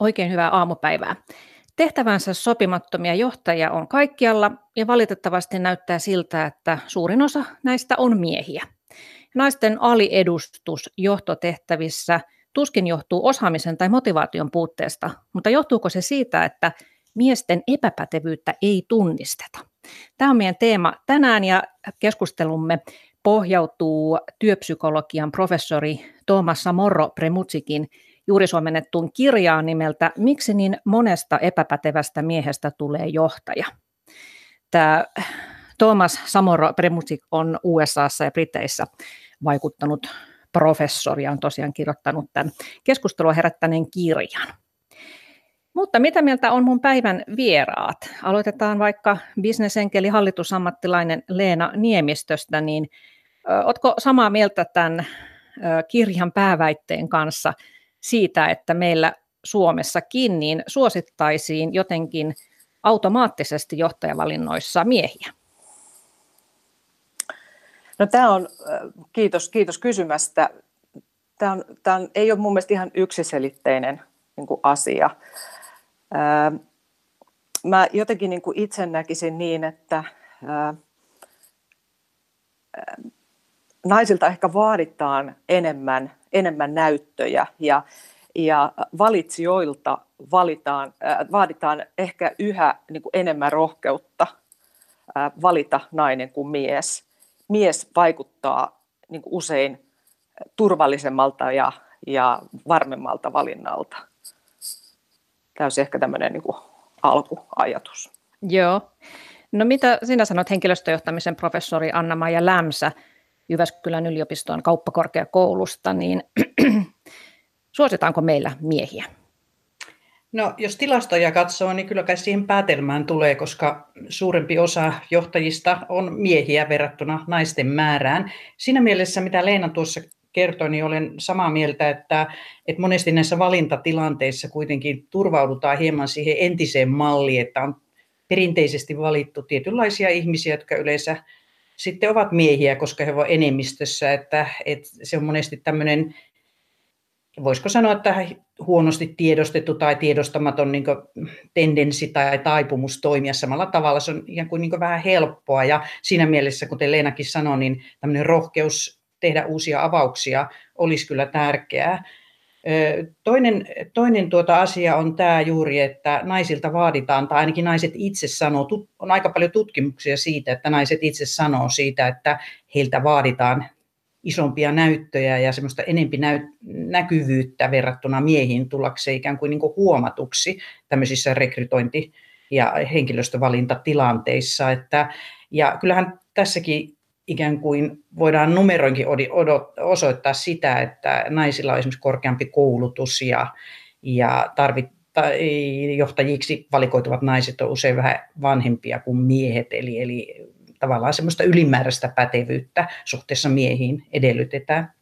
Oikein hyvää aamupäivää. Tehtävänsä sopimattomia johtajia on kaikkialla ja valitettavasti näyttää siltä, että suurin osa näistä on miehiä. Naisten aliedustus johtotehtävissä tuskin johtuu osaamisen tai motivaation puutteesta, mutta johtuuko se siitä, että miesten epäpätevyyttä ei tunnisteta? Tämä on meidän teema tänään ja keskustelumme pohjautuu työpsykologian professori Tuomas Morro Premutsikin juuri suomennettuun kirjaan nimeltä Miksi niin monesta epäpätevästä miehestä tulee johtaja? Tämä Thomas Samoro Premutsik on USAssa ja Briteissä vaikuttanut professori ja on tosiaan kirjoittanut tämän keskustelua herättäneen kirjan. Mutta mitä mieltä on mun päivän vieraat? Aloitetaan vaikka bisnesenkeli hallitusammattilainen Leena Niemistöstä, niin Oletko samaa mieltä tämän kirjan pääväitteen kanssa siitä, että meillä Suomessakin niin suosittaisiin jotenkin automaattisesti johtajavalinnoissa miehiä? No tämä on, kiitos, kiitos kysymästä. Tämä, on, tämä on, ei ole mun mielestä ihan yksiselitteinen niin kuin asia. mä jotenkin niin kuin itse näkisin niin, että naisilta ehkä vaaditaan enemmän, enemmän näyttöjä ja, ja valitsijoilta valitaan, äh, vaaditaan ehkä yhä niin kuin enemmän rohkeutta äh, valita nainen kuin mies. Mies vaikuttaa niin kuin usein turvallisemmalta ja, ja varmemmalta valinnalta. Tämä olisi ehkä tämmöinen niin kuin alkuajatus. Joo. No mitä sinä sanot henkilöstöjohtamisen professori Anna-Maija Lämsä? Jyväskylän yliopiston kauppakorkeakoulusta, niin suositaanko meillä miehiä? No, jos tilastoja katsoo, niin kyllä kai siihen päätelmään tulee, koska suurempi osa johtajista on miehiä verrattuna naisten määrään. Siinä mielessä, mitä Leena tuossa kertoi, niin olen samaa mieltä, että, että monesti näissä valintatilanteissa kuitenkin turvaudutaan hieman siihen entiseen malliin, että on perinteisesti valittu tietynlaisia ihmisiä, jotka yleensä sitten ovat miehiä, koska he ovat enemmistössä, että, että se on monesti tämmöinen, voisiko sanoa, että huonosti tiedostettu tai tiedostamaton niin tendenssi tai taipumus toimia samalla tavalla. Se on ikään kuin, niin kuin vähän helppoa ja siinä mielessä, kuten Leenakin sanoi, niin tämmöinen rohkeus tehdä uusia avauksia olisi kyllä tärkeää. Toinen, toinen tuota asia on tämä juuri, että naisilta vaaditaan, tai ainakin naiset itse sanoo, on aika paljon tutkimuksia siitä, että naiset itse sanoo siitä, että heiltä vaaditaan isompia näyttöjä ja semmoista enempi näy- näkyvyyttä verrattuna miehiin tullakseen ikään kuin, niin kuin huomatuksi tämmöisissä rekrytointi- ja henkilöstövalintatilanteissa. Että, ja kyllähän tässäkin ikään kuin voidaan numeroinkin osoittaa sitä, että naisilla on esimerkiksi korkeampi koulutus ja, ja tarvit, johtajiksi valikoituvat naiset on usein vähän vanhempia kuin miehet, eli, eli tavallaan semmoista ylimääräistä pätevyyttä suhteessa miehiin edellytetään.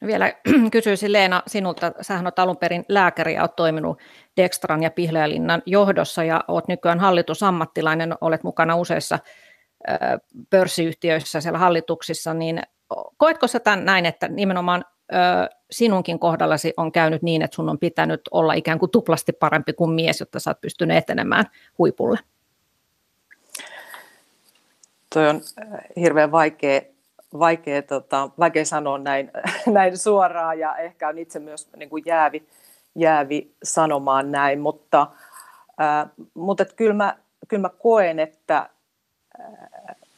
No vielä kysyisin Leena sinulta, sähän olet alun perin lääkäri ja olet toiminut Dextran ja Pihlajalinnan johdossa ja olet nykyään hallitusammattilainen, olet mukana useissa pörssiyhtiöissä siellä hallituksissa, niin koetko sä tämän näin, että nimenomaan sinunkin kohdallasi on käynyt niin, että sun on pitänyt olla ikään kuin tuplasti parempi kuin mies, jotta sä oot pystynyt etenemään huipulle? Toi on hirveän vaikea, vaikea, tota, vaikea sanoa näin, näin suoraan ja ehkä on itse myös niin kuin jäävi, jäävi sanomaan näin, mutta, äh, mutta kyllä, mä, kyllä mä koen, että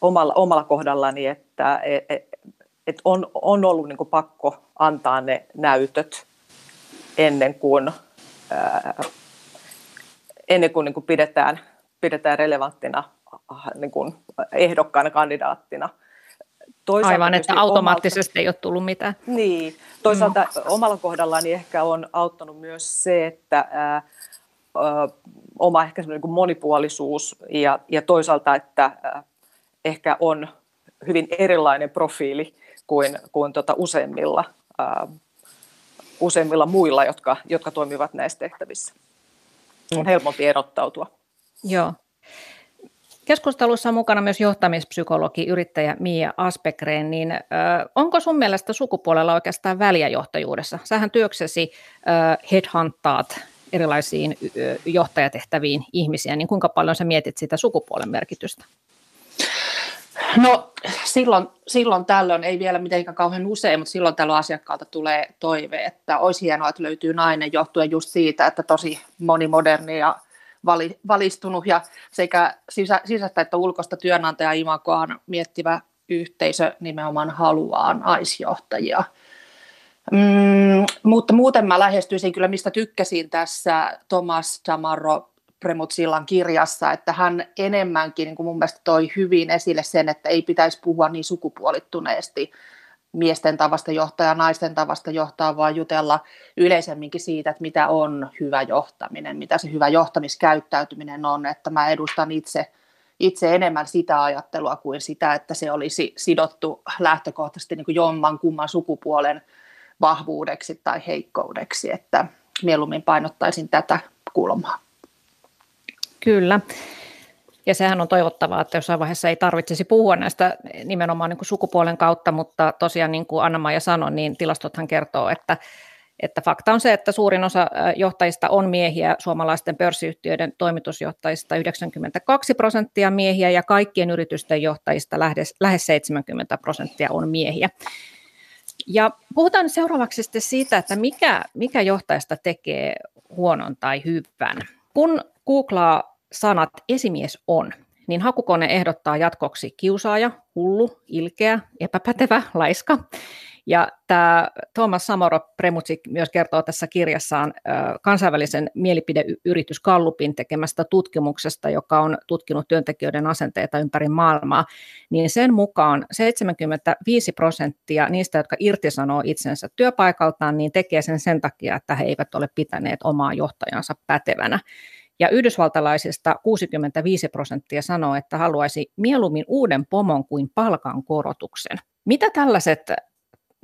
omalla, omalla kohdallani, että et, e, et on, on ollut niin pakko antaa ne näytöt ennen kuin, ää, ennen kuin, niin kuin pidetään, pidetään relevanttina niin kuin ehdokkaana kandidaattina. Toisaalta Aivan, että automaattisesti omalta, ei ole tullut mitään. Niin, toisaalta mm. omalla kohdallani ehkä on auttanut myös se, että ää, oma ehkä niin monipuolisuus ja, ja toisaalta, että ehkä on hyvin erilainen profiili kuin, kuin tota useimmilla, useimmilla muilla, jotka, jotka toimivat näissä tehtävissä. On helpompi erottautua. Joo. Keskustelussa on mukana myös johtamispsykologi, yrittäjä Mia Aspekreen, niin ö, onko sun mielestä sukupuolella oikeastaan väliä johtajuudessa? Sähän työksesi headhuntaat erilaisiin johtajatehtäviin ihmisiä, niin kuinka paljon sä mietit sitä sukupuolen merkitystä? No silloin, silloin tällöin, ei vielä mitenkään kauhean usein, mutta silloin tällöin asiakkaalta tulee toive, että olisi hienoa, että löytyy nainen johtuen just siitä, että tosi monimoderni ja vali, valistunut ja sekä sisä, sisäistä että ulkoista työnantaja-imakoaan miettivä yhteisö nimenomaan haluaa naisjohtajia. Mm, mutta muuten mä lähestyisin kyllä, mistä tykkäsin tässä Thomas Samarro Premutsillan kirjassa, että hän enemmänkin niin kuin mun mielestä toi hyvin esille sen, että ei pitäisi puhua niin sukupuolittuneesti miesten tavasta johtaa ja naisten tavasta johtaa, vaan jutella yleisemminkin siitä, että mitä on hyvä johtaminen, mitä se hyvä johtamiskäyttäytyminen on, että mä edustan itse, itse enemmän sitä ajattelua kuin sitä, että se olisi sidottu lähtökohtaisesti niin kuin jomman kumman sukupuolen vahvuudeksi tai heikkoudeksi, että mieluummin painottaisin tätä kulmaa. Kyllä. Ja sehän on toivottavaa, että jossain vaiheessa ei tarvitsisi puhua näistä nimenomaan niin kuin sukupuolen kautta, mutta tosiaan niin kuin Anna-Maija sanoi, niin tilastothan kertoo, että, että fakta on se, että suurin osa johtajista on miehiä, suomalaisten pörssiyhtiöiden toimitusjohtajista 92 prosenttia miehiä ja kaikkien yritysten johtajista lähes, lähes 70 prosenttia on miehiä. Ja puhutaan seuraavaksi sitten siitä, että mikä, mikä johtajasta tekee huonon tai hyvän. Kun googlaa sanat esimies on, niin hakukone ehdottaa jatkoksi kiusaaja, hullu, ilkeä, epäpätevä, laiska. Ja tämä Thomas Samoro Premutsik myös kertoo tässä kirjassaan kansainvälisen mielipideyritys Kallupin tekemästä tutkimuksesta, joka on tutkinut työntekijöiden asenteita ympäri maailmaa, niin sen mukaan 75 prosenttia niistä, jotka irtisanoo itsensä työpaikaltaan, niin tekee sen sen takia, että he eivät ole pitäneet omaa johtajansa pätevänä. Ja yhdysvaltalaisista 65 prosenttia sanoo, että haluaisi mieluummin uuden pomon kuin palkankorotuksen. Mitä tällaiset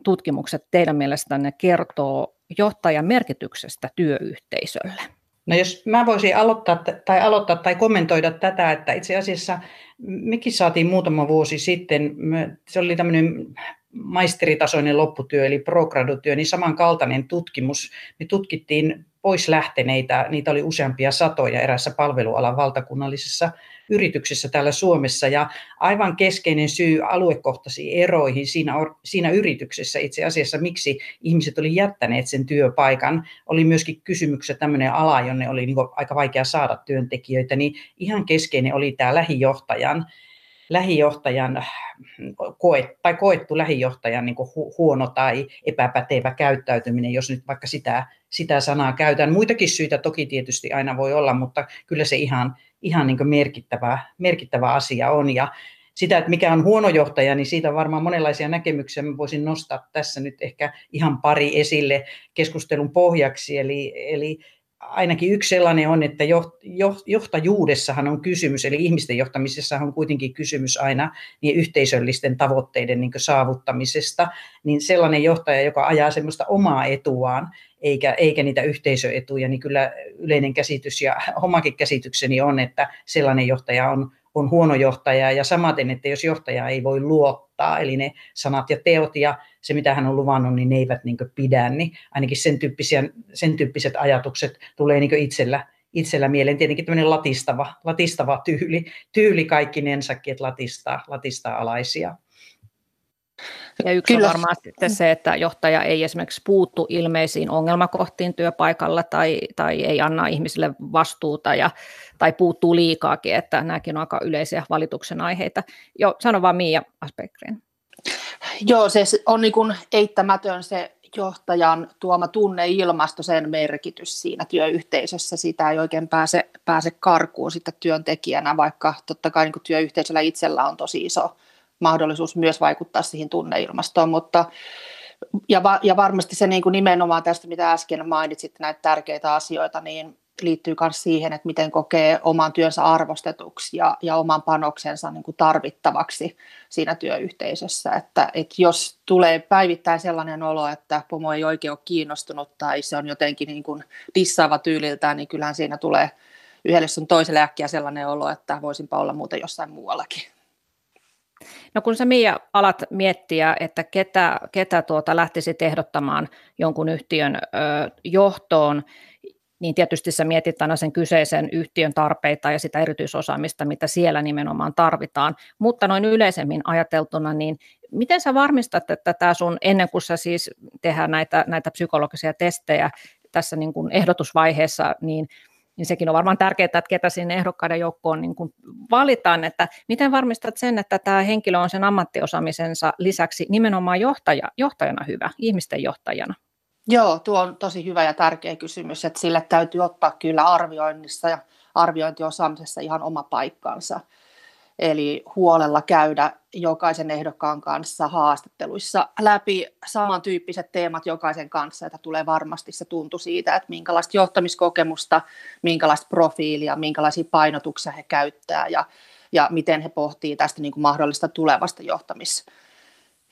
tutkimukset teidän mielestänne kertoo johtajan merkityksestä työyhteisölle? No jos mä voisin aloittaa tai, aloittaa tai kommentoida tätä, että itse asiassa mekin saatiin muutama vuosi sitten, se oli tämmöinen maisteritasoinen lopputyö, eli progradutyö, niin samankaltainen tutkimus. Me tutkittiin pois lähteneitä, niitä oli useampia satoja erässä palvelualan valtakunnallisessa yrityksessä täällä Suomessa. Ja aivan keskeinen syy aluekohtaisiin eroihin siinä, siinä yrityksessä itse asiassa, miksi ihmiset oli jättäneet sen työpaikan, oli myöskin kysymyksessä tämmöinen ala, jonne oli niin aika vaikea saada työntekijöitä, niin ihan keskeinen oli tämä lähijohtajan lähijohtajan koet, tai koettu lähijohtajan niin hu, huono tai epäpätevä käyttäytyminen, jos nyt vaikka sitä, sitä sanaa käytän. Muitakin syitä toki tietysti aina voi olla, mutta kyllä se ihan, ihan niin merkittävä, merkittävä asia on. Ja sitä, että mikä on huono johtaja, niin siitä on varmaan monenlaisia näkemyksiä. Mä voisin nostaa tässä nyt ehkä ihan pari esille keskustelun pohjaksi. Eli, eli ainakin yksi sellainen on, että johtajuudessahan on kysymys, eli ihmisten johtamisessa on kuitenkin kysymys aina niin yhteisöllisten tavoitteiden niin saavuttamisesta, niin sellainen johtaja, joka ajaa semmoista omaa etuaan, eikä, eikä niitä yhteisöetuja, niin kyllä yleinen käsitys ja omakin käsitykseni on, että sellainen johtaja on, on huono johtaja ja samaten, että jos johtaja ei voi luottaa, eli ne sanat ja teot ja se, mitä hän on luvannut, niin ne eivät niin pidä, niin ainakin sen, tyyppisiä, sen tyyppiset ajatukset tulee niin itsellä, itsellä mieleen. Tietenkin tämmöinen latistava, latistava tyyli, tyyli kaikkinensakin, että latistaa, latistaa alaisia. Ja yksi Kyllä. on varmaan sitten se, että johtaja ei esimerkiksi puuttu ilmeisiin ongelmakohtiin työpaikalla tai, tai ei anna ihmisille vastuuta ja, tai puuttuu liikaakin, että nämäkin on aika yleisiä valituksen aiheita. Jo, sano vaan Miia Aspekrin. Joo, se on niin kuin eittämätön se johtajan tuoma tunneilmasto, sen merkitys siinä työyhteisössä. Sitä ei oikein pääse, pääse karkuun sitten työntekijänä, vaikka totta kai niin työyhteisöllä itsellä on tosi iso mahdollisuus myös vaikuttaa siihen tunneilmastoon, mutta ja, va, ja varmasti se niin kuin nimenomaan tästä, mitä äsken mainitsit, näitä tärkeitä asioita, niin liittyy myös siihen, että miten kokee oman työnsä arvostetuksi ja, ja oman panoksensa niin kuin tarvittavaksi siinä työyhteisössä. Että, että jos tulee päivittäin sellainen olo, että pomo ei oikein ole kiinnostunut tai se on jotenkin niin kuin dissaava tyyliltään, niin kyllähän siinä tulee yhdelle sun toiselle äkkiä sellainen olo, että voisinpa olla muuten jossain muuallakin. No kun sä Mia alat miettiä, että ketä, ketä tuota lähtisi ehdottamaan jonkun yhtiön ö, johtoon, niin tietysti sä mietit aina sen kyseisen yhtiön tarpeita ja sitä erityisosaamista, mitä siellä nimenomaan tarvitaan. Mutta noin yleisemmin ajateltuna, niin miten sä varmistat, että tämä sun, ennen kuin sä siis tehdään näitä, näitä psykologisia testejä tässä niin kuin ehdotusvaiheessa, niin niin sekin on varmaan tärkeää, että ketä sinne ehdokkaiden joukkoon niin kuin valitaan, että miten varmistat sen, että tämä henkilö on sen ammattiosaamisensa lisäksi nimenomaan johtaja, johtajana hyvä, ihmisten johtajana? Joo, tuo on tosi hyvä ja tärkeä kysymys, että sille täytyy ottaa kyllä arvioinnissa ja arviointiosaamisessa ihan oma paikkansa. Eli huolella käydä jokaisen ehdokkaan kanssa haastatteluissa läpi samantyyppiset teemat jokaisen kanssa, että tulee varmasti se tuntu siitä, että minkälaista johtamiskokemusta, minkälaista profiilia, minkälaisia painotuksia he käyttää ja, ja miten he pohtii tästä niin kuin mahdollista tulevasta johtamis,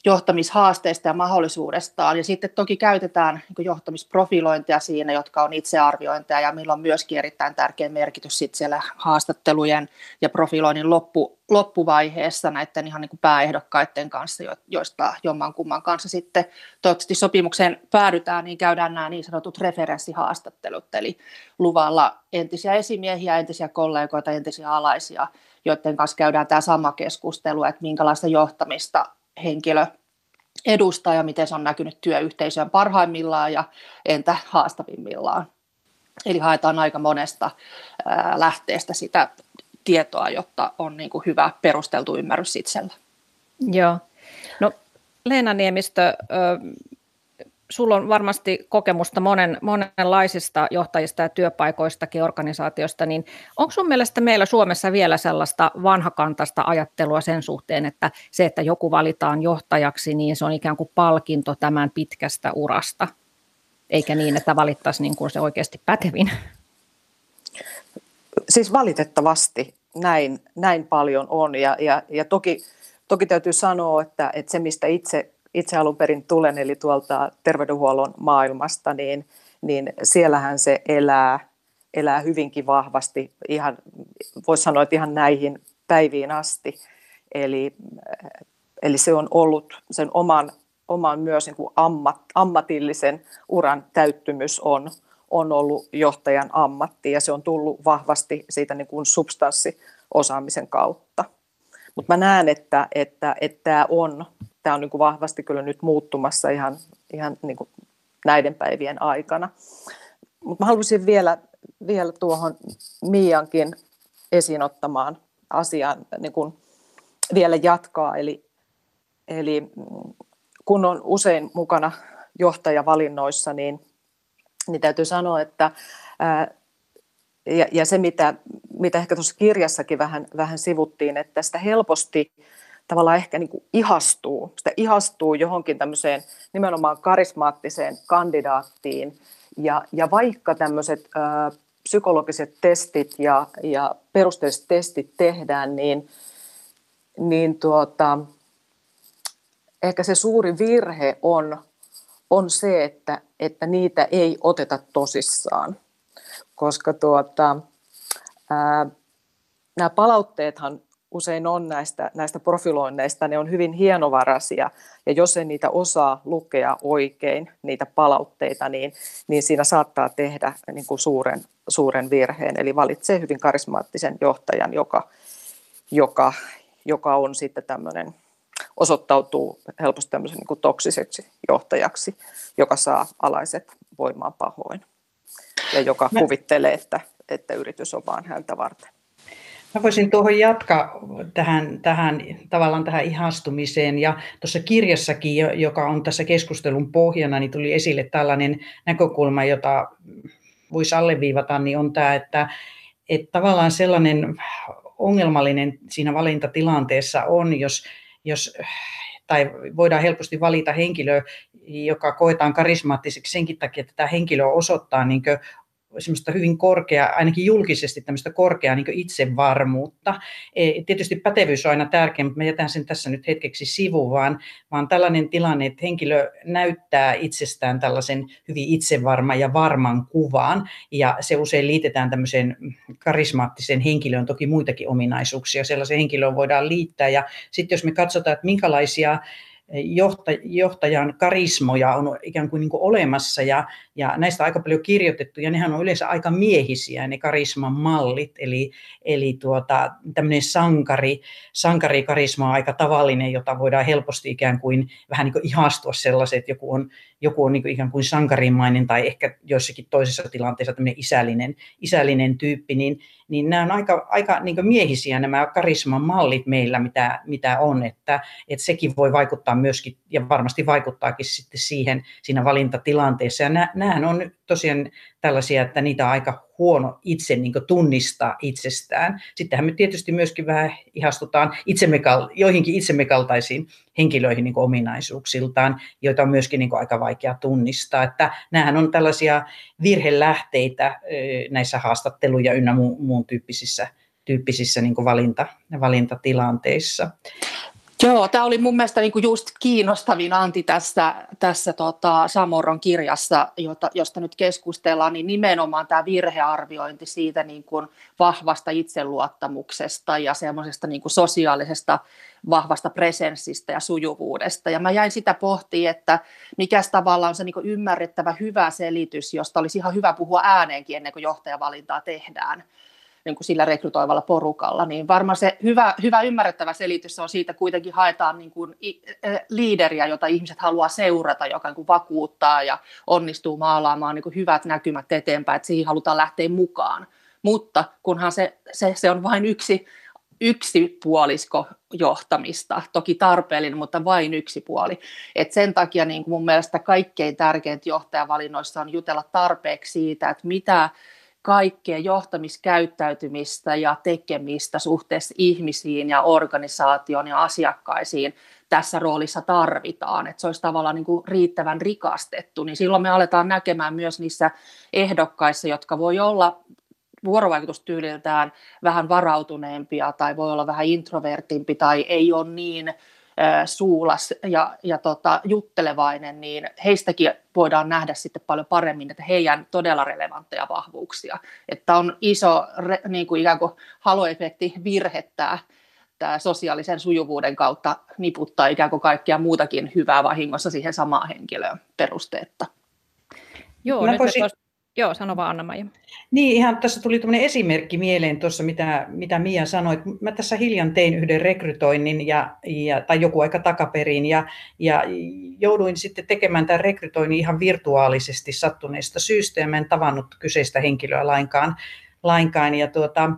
johtamishaasteista ja mahdollisuudestaan. Ja sitten toki käytetään niin johtamisprofilointia siinä, jotka on itsearviointeja ja millä on myöskin erittäin tärkeä merkitys sitten siellä haastattelujen ja profiloinnin loppu, loppuvaiheessa näiden ihan niin kuin pääehdokkaiden kanssa, joista jomman kumman kanssa sitten toivottavasti sopimukseen päädytään, niin käydään nämä niin sanotut referenssihaastattelut, eli luvalla entisiä esimiehiä, entisiä kollegoita, entisiä alaisia, joiden kanssa käydään tämä sama keskustelu, että minkälaista johtamista henkilö edustaa ja miten se on näkynyt työyhteisöön parhaimmillaan ja entä haastavimmillaan. Eli haetaan aika monesta lähteestä sitä tietoa, jotta on niin kuin hyvä perusteltu ymmärrys itsellä. Joo. No Leena Niemistö, sulla on varmasti kokemusta monen, monenlaisista johtajista ja työpaikoistakin organisaatiosta, niin onko sun mielestä meillä Suomessa vielä sellaista vanhakantaista ajattelua sen suhteen, että se, että joku valitaan johtajaksi, niin se on ikään kuin palkinto tämän pitkästä urasta, eikä niin, että valittaisiin niin kuin se oikeasti pätevin? Siis valitettavasti näin, näin paljon on ja, ja, ja toki, toki täytyy sanoa, että, että se mistä itse itse alun perin tulen, eli tuolta terveydenhuollon maailmasta, niin, niin siellähän se elää, elää hyvinkin vahvasti, ihan, voisi sanoa, että ihan näihin päiviin asti. Eli, eli se on ollut sen oman, oman myös niin kuin ammat, ammatillisen uran täyttymys on, on ollut johtajan ammatti ja se on tullut vahvasti siitä niin kuin substanssiosaamisen kautta. Mutta mä näen, että, että, että tämä on tämä on niin vahvasti kyllä nyt muuttumassa ihan, ihan niin näiden päivien aikana. Mutta mä haluaisin vielä, vielä tuohon Miiankin esiin ottamaan asiaan niin kuin vielä jatkaa. Eli, eli kun on usein mukana johtajavalinnoissa, niin, niin täytyy sanoa, että ää, ja, ja se, mitä, mitä ehkä tuossa kirjassakin vähän, vähän sivuttiin, että sitä helposti tavallaan ehkä niin kuin ihastuu, sitä ihastuu johonkin tämmöiseen nimenomaan karismaattiseen kandidaattiin. Ja, ja vaikka tämmöiset ö, psykologiset testit ja, ja perusteelliset testit tehdään, niin, niin tuota, ehkä se suuri virhe on, on se, että, että niitä ei oteta tosissaan. Koska tuota, ää, nämä palautteethan usein on näistä, näistä profiloinneista, ne on hyvin hienovaraisia, ja jos ei niitä osaa lukea oikein, niitä palautteita, niin, niin siinä saattaa tehdä niin kuin suuren, suuren virheen, eli valitsee hyvin karismaattisen johtajan, joka, joka, joka on sitten tämmöinen, osoittautuu helposti tämmöisen niin kuin toksiseksi johtajaksi, joka saa alaiset voimaan pahoin ja joka kuvittelee, että, että yritys on vaan häntä varten. Mä voisin tuohon jatkaa tähän, tähän, tavallaan tähän ihastumiseen. Ja tuossa kirjassakin, joka on tässä keskustelun pohjana, niin tuli esille tällainen näkökulma, jota voisi alleviivata, niin on tämä, että, että tavallaan sellainen ongelmallinen siinä valintatilanteessa on, jos, jos tai voidaan helposti valita henkilö, joka koetaan karismaattiseksi senkin takia, että tämä henkilö osoittaa niin semmoista hyvin korkeaa, ainakin julkisesti tämmöistä korkeaa niin itsevarmuutta. E, tietysti pätevyys on aina tärkeä, mutta mä jätän sen tässä nyt hetkeksi sivuun, vaan, vaan tällainen tilanne, että henkilö näyttää itsestään tällaisen hyvin itsevarma ja varman kuvan, ja se usein liitetään tämmöiseen karismaattiseen henkilöön, toki muitakin ominaisuuksia sellaisen henkilöön voidaan liittää, ja sitten jos me katsotaan, että minkälaisia johtajan karismoja on ikään kuin, niin kuin olemassa ja, ja näistä aika paljon kirjoitettu ja nehän on yleensä aika miehisiä ne karisman mallit, eli, eli tuota, tämmöinen sankari, sankarikarisma on aika tavallinen, jota voidaan helposti ikään kuin vähän niin kuin ihastua sellaiset, että joku on, joku on niin kuin ikään kuin sankarimainen tai ehkä joissakin toisessa tilanteessa tämmöinen isällinen, isällinen tyyppi, niin, niin nämä on aika, aika niin miehisiä nämä karisman mallit meillä, mitä, mitä on, että, että sekin voi vaikuttaa myöskin ja varmasti vaikuttaakin sitten siihen siinä valintatilanteessa. Ja nämä on tosiaan tällaisia, että niitä on aika huono itse niin tunnistaa itsestään. Sittenhän me tietysti myöskin vähän ihastutaan itsemme, joihinkin itsemme kaltaisiin henkilöihin niin ominaisuuksiltaan, joita on myöskin niin aika vaikea tunnistaa. Että nämähän on tällaisia virhelähteitä näissä haastatteluja ynnä muun tyyppisissä, tyyppisissä niin valinta, valintatilanteissa. Joo, tämä oli mun mielestä niinku just kiinnostavin Antti tässä, tässä tota Samoron kirjassa, jota, josta nyt keskustellaan, niin nimenomaan tämä virhearviointi siitä niinku vahvasta itseluottamuksesta ja semmoisesta niinku sosiaalisesta vahvasta presenssistä ja sujuvuudesta. Ja mä jäin sitä pohtimaan, että mikä tavalla on se niinku ymmärrettävä hyvä selitys, josta olisi ihan hyvä puhua ääneenkin ennen kuin johtajavalintaa tehdään niin kuin sillä rekrytoivalla porukalla, niin varmaan se hyvä, hyvä ymmärrettävä selitys on siitä kuitenkin haetaan niin kuin liideriä, jota ihmiset haluaa seurata, joka niin kuin vakuuttaa ja onnistuu maalaamaan niin kuin hyvät näkymät eteenpäin, että siihen halutaan lähteä mukaan. Mutta kunhan se, se, se on vain yksi, yksi puolisko johtamista, toki tarpeellinen, mutta vain yksi puoli. Et sen takia niin mun mielestä kaikkein tärkeintä johtajavalinnoissa on jutella tarpeeksi siitä, että mitä kaikkea johtamiskäyttäytymistä ja tekemistä suhteessa ihmisiin ja organisaatioon ja asiakkaisiin tässä roolissa tarvitaan, että se olisi tavallaan niin kuin riittävän rikastettu, niin silloin me aletaan näkemään myös niissä ehdokkaissa, jotka voi olla vuorovaikutustyyliltään vähän varautuneempia tai voi olla vähän introvertimpi tai ei ole niin suulas ja, ja tota, juttelevainen, niin heistäkin voidaan nähdä sitten paljon paremmin, että heidän todella relevantteja vahvuuksia. Että on iso niin kuin ikään kuin haloefekti virhettää tämä sosiaalisen sujuvuuden kautta niputtaa ikään kuin kaikkia muutakin hyvää vahingossa siihen samaan henkilöön perusteetta. Joo, Mä nyt voisin... Joo, sano vaan Anna-Maija. Niin, ihan tässä tuli tämmöinen esimerkki mieleen tuossa, mitä, mitä Mia sanoi. Mä tässä hiljan tein yhden rekrytoinnin, ja, ja, tai joku aika takaperin, ja, ja jouduin sitten tekemään tämän rekrytoinnin ihan virtuaalisesti sattuneesta syystä, ja mä en tavannut kyseistä henkilöä lainkaan. lainkaan ja tuota,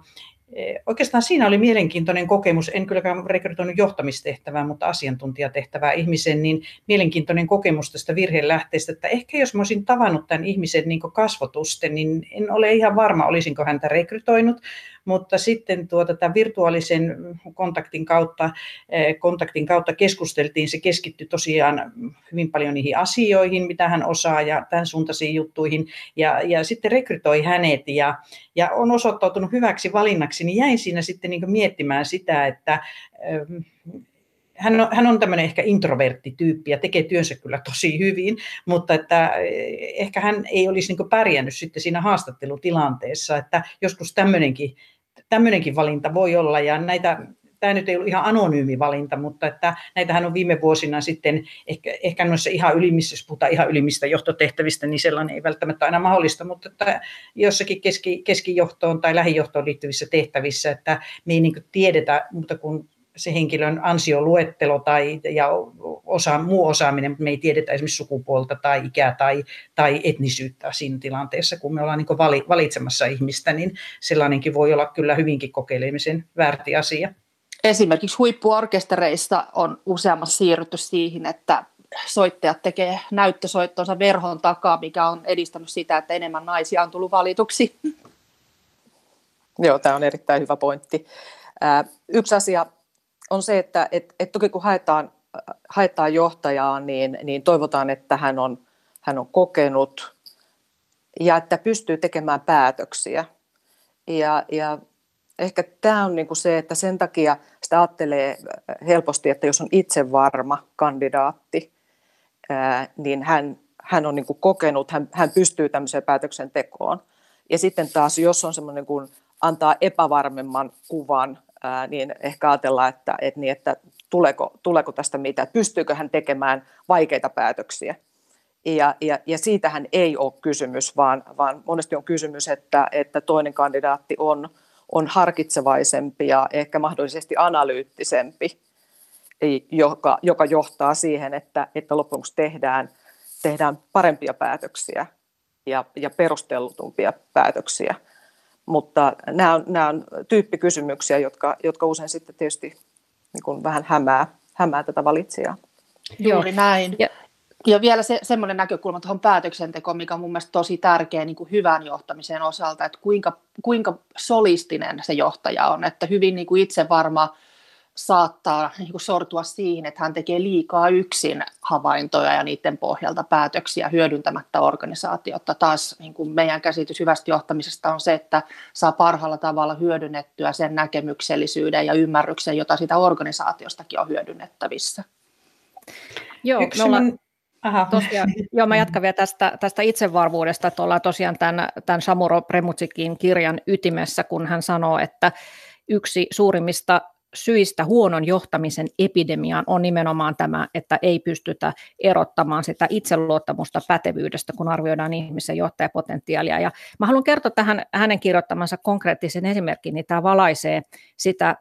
oikeastaan siinä oli mielenkiintoinen kokemus, en kylläkään rekrytoinut johtamistehtävää, mutta asiantuntijatehtävää ihmisen, niin mielenkiintoinen kokemus tästä virhelähteestä, että ehkä jos mä olisin tavannut tämän ihmisen niin kasvotusten, niin en ole ihan varma, olisinko häntä rekrytoinut, mutta sitten tuota, tämän virtuaalisen kontaktin kautta, eh, kontaktin kautta keskusteltiin, se keskittyi tosiaan hyvin paljon niihin asioihin, mitä hän osaa ja tämän suuntaisiin juttuihin, ja, ja sitten rekrytoi hänet, ja, ja on osoittautunut hyväksi valinnaksi, niin jäin siinä sitten niin miettimään sitä, että hän on, hän on tämmöinen ehkä introverttityyppi ja tekee työnsä kyllä tosi hyvin, mutta että eh, ehkä hän ei olisi niin pärjännyt sitten siinä haastattelutilanteessa, että joskus tämmöinenkin tämmöinenkin valinta voi olla, ja näitä tämä nyt ei ollut ihan anonyymi valinta, mutta että näitähän on viime vuosina sitten ehkä, ehkä noissa ihan ylimmissä, jos puhutaan ihan ylimmistä johtotehtävistä, niin sellainen ei välttämättä aina mahdollista, mutta että jossakin keski, keskijohtoon tai lähijohtoon liittyvissä tehtävissä, että me ei niin tiedetä muuta kuin se henkilön ansioluettelo tai ja osa, muu osaaminen, mutta me ei tiedetä esimerkiksi sukupuolta tai ikää tai, tai etnisyyttä siinä tilanteessa, kun me ollaan niin vali, valitsemassa ihmistä, niin sellainenkin voi olla kyllä hyvinkin kokeilemisen väärti asia. Esimerkiksi huippuorkestereissa on useammassa siirrytty siihen, että soittajat tekee näyttösoittonsa verhon takaa, mikä on edistänyt sitä, että enemmän naisia on tullut valituksi. Joo, tämä on erittäin hyvä pointti. Yksi asia, on se, että et, et toki kun haetaan, haetaan johtajaa, niin, niin toivotaan, että hän on, hän on kokenut, ja että pystyy tekemään päätöksiä. Ja, ja ehkä tämä on niin kuin se, että sen takia sitä ajattelee helposti, että jos on itse varma kandidaatti, ää, niin hän, hän on niin kuin kokenut, hän, hän pystyy tämmöiseen päätöksentekoon. Ja sitten taas, jos on semmoinen kuin antaa epävarmemman kuvan, niin ehkä ajatellaan, että, että, niin, että tuleeko, tuleeko tästä mitä, pystyykö hän tekemään vaikeita päätöksiä. Ja, ja, ja siitähän ei ole kysymys, vaan, vaan monesti on kysymys, että, että toinen kandidaatti on, on harkitsevaisempi ja ehkä mahdollisesti analyyttisempi, joka, joka johtaa siihen, että, että loppujen tehdään, tehdään parempia päätöksiä ja, ja perustellutumpia päätöksiä. Mutta nämä on, nämä on tyyppikysymyksiä, jotka, jotka usein sitten tietysti niin kuin vähän hämää, hämää tätä valitsijaa. Juuri näin. Ja, ja vielä se, semmoinen näkökulma tuohon päätöksentekoon, mikä on mun mielestä tosi tärkeä niin kuin hyvän johtamisen osalta, että kuinka, kuinka solistinen se johtaja on, että hyvin niin kuin itse varma saattaa niin kuin sortua siihen, että hän tekee liikaa yksin havaintoja ja niiden pohjalta päätöksiä hyödyntämättä organisaatiota. Taas niin kuin meidän käsitys hyvästä johtamisesta on se, että saa parhaalla tavalla hyödynnettyä sen näkemyksellisyyden ja ymmärryksen, jota sitä organisaatiostakin on hyödynnettävissä. Joo, Yksi me ollaan, Aha. Tosiaan, joo, mä jatkan vielä tästä, tästä itsevarmuudesta, että ollaan tosiaan tämän, tämän Samuro Premutsikin kirjan ytimessä, kun hän sanoo, että yksi suurimmista syistä huonon johtamisen epidemiaan on nimenomaan tämä, että ei pystytä erottamaan sitä itseluottamusta pätevyydestä, kun arvioidaan ihmisen johtajapotentiaalia. Ja mä haluan kertoa tähän hänen kirjoittamansa konkreettisen esimerkin, niin tämä valaisee sitä,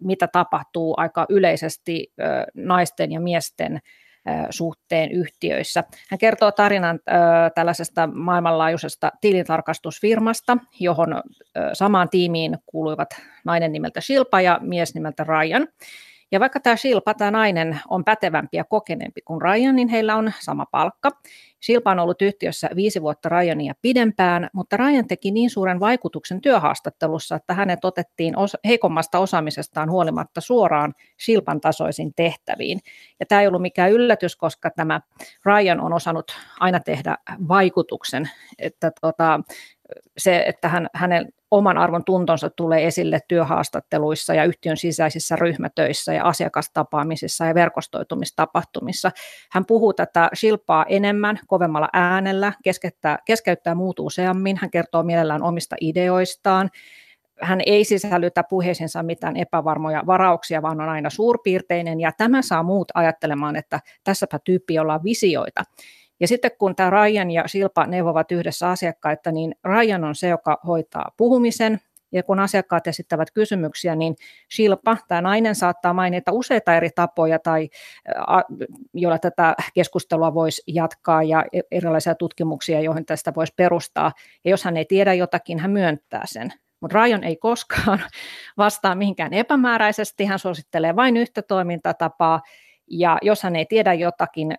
mitä tapahtuu aika yleisesti naisten ja miesten suhteen yhtiöissä. Hän kertoo tarinan tällaisesta maailmanlaajuisesta tilintarkastusfirmasta, johon samaan tiimiin kuuluivat nainen nimeltä Shilpa ja mies nimeltä Ryan. Ja vaikka tämä Shilpa, tämä nainen, on pätevämpi ja kokeneempi kuin Ryan, niin heillä on sama palkka. Shilpa on ollut yhtiössä viisi vuotta Ryania pidempään, mutta Ryan teki niin suuren vaikutuksen työhaastattelussa, että hänet otettiin heikommasta osaamisestaan huolimatta suoraan Shilpan tasoisiin tehtäviin. Ja tämä ei ollut mikään yllätys, koska tämä Ryan on osannut aina tehdä vaikutuksen, että tota, se, että hän, hänen oman arvon tuntonsa tulee esille työhaastatteluissa ja yhtiön sisäisissä ryhmätöissä ja asiakastapaamisissa ja verkostoitumistapahtumissa. Hän puhuu tätä Shilpaa enemmän, kovemmalla äänellä, keskeyttää, keskeyttää muut useammin, hän kertoo mielellään omista ideoistaan, hän ei sisällytä puheisiinsa mitään epävarmoja varauksia, vaan on aina suurpiirteinen, ja tämä saa muut ajattelemaan, että tässäpä tyyppi, jolla on visioita. Ja sitten kun tämä Ryan ja Silpa neuvovat yhdessä asiakkaita, niin Ryan on se, joka hoitaa puhumisen, ja kun asiakkaat esittävät kysymyksiä, niin Shilpa, tämä nainen, saattaa mainita useita eri tapoja, tai, joilla tätä keskustelua voisi jatkaa, ja e-, erilaisia tutkimuksia, joihin tästä voisi perustaa. Ja jos hän ei tiedä jotakin, hän myöntää sen. Mutta Ryan ei koskaan vastaa mihinkään epämääräisesti, hän suosittelee vain yhtä toimintatapaa, ja jos hän ei tiedä jotakin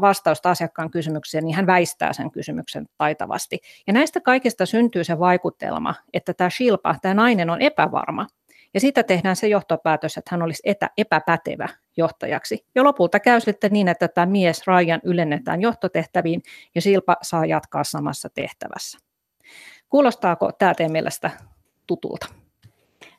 vastausta asiakkaan kysymykseen, niin hän väistää sen kysymyksen taitavasti. Ja näistä kaikista syntyy se vaikutelma, että tämä Shilpa, tämä nainen on epävarma. Ja siitä tehdään se johtopäätös, että hän olisi etä, epäpätevä johtajaksi. Ja lopulta käy sitten niin, että tämä mies Ryan ylennetään johtotehtäviin ja Silpa saa jatkaa samassa tehtävässä. Kuulostaako tämä teidän mielestä tutulta?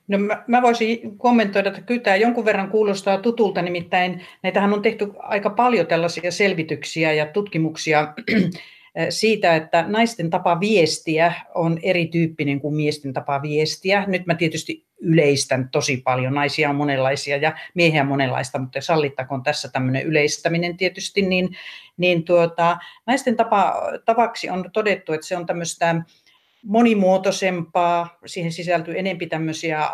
No mä, mä voisin kommentoida, että kyllä tämä jonkun verran kuulostaa tutulta, nimittäin näitähän on tehty aika paljon tällaisia selvityksiä ja tutkimuksia siitä, että naisten tapa viestiä on erityyppinen kuin miesten tapa viestiä. Nyt mä tietysti yleistän tosi paljon, naisia on monenlaisia ja miehiä on monenlaista, mutta sallittakoon tässä tämmöinen yleistäminen tietysti, niin, niin tuota, naisten tapa, tavaksi on todettu, että se on tämmöistä monimuotoisempaa, siihen sisältyy enempi tämmöisiä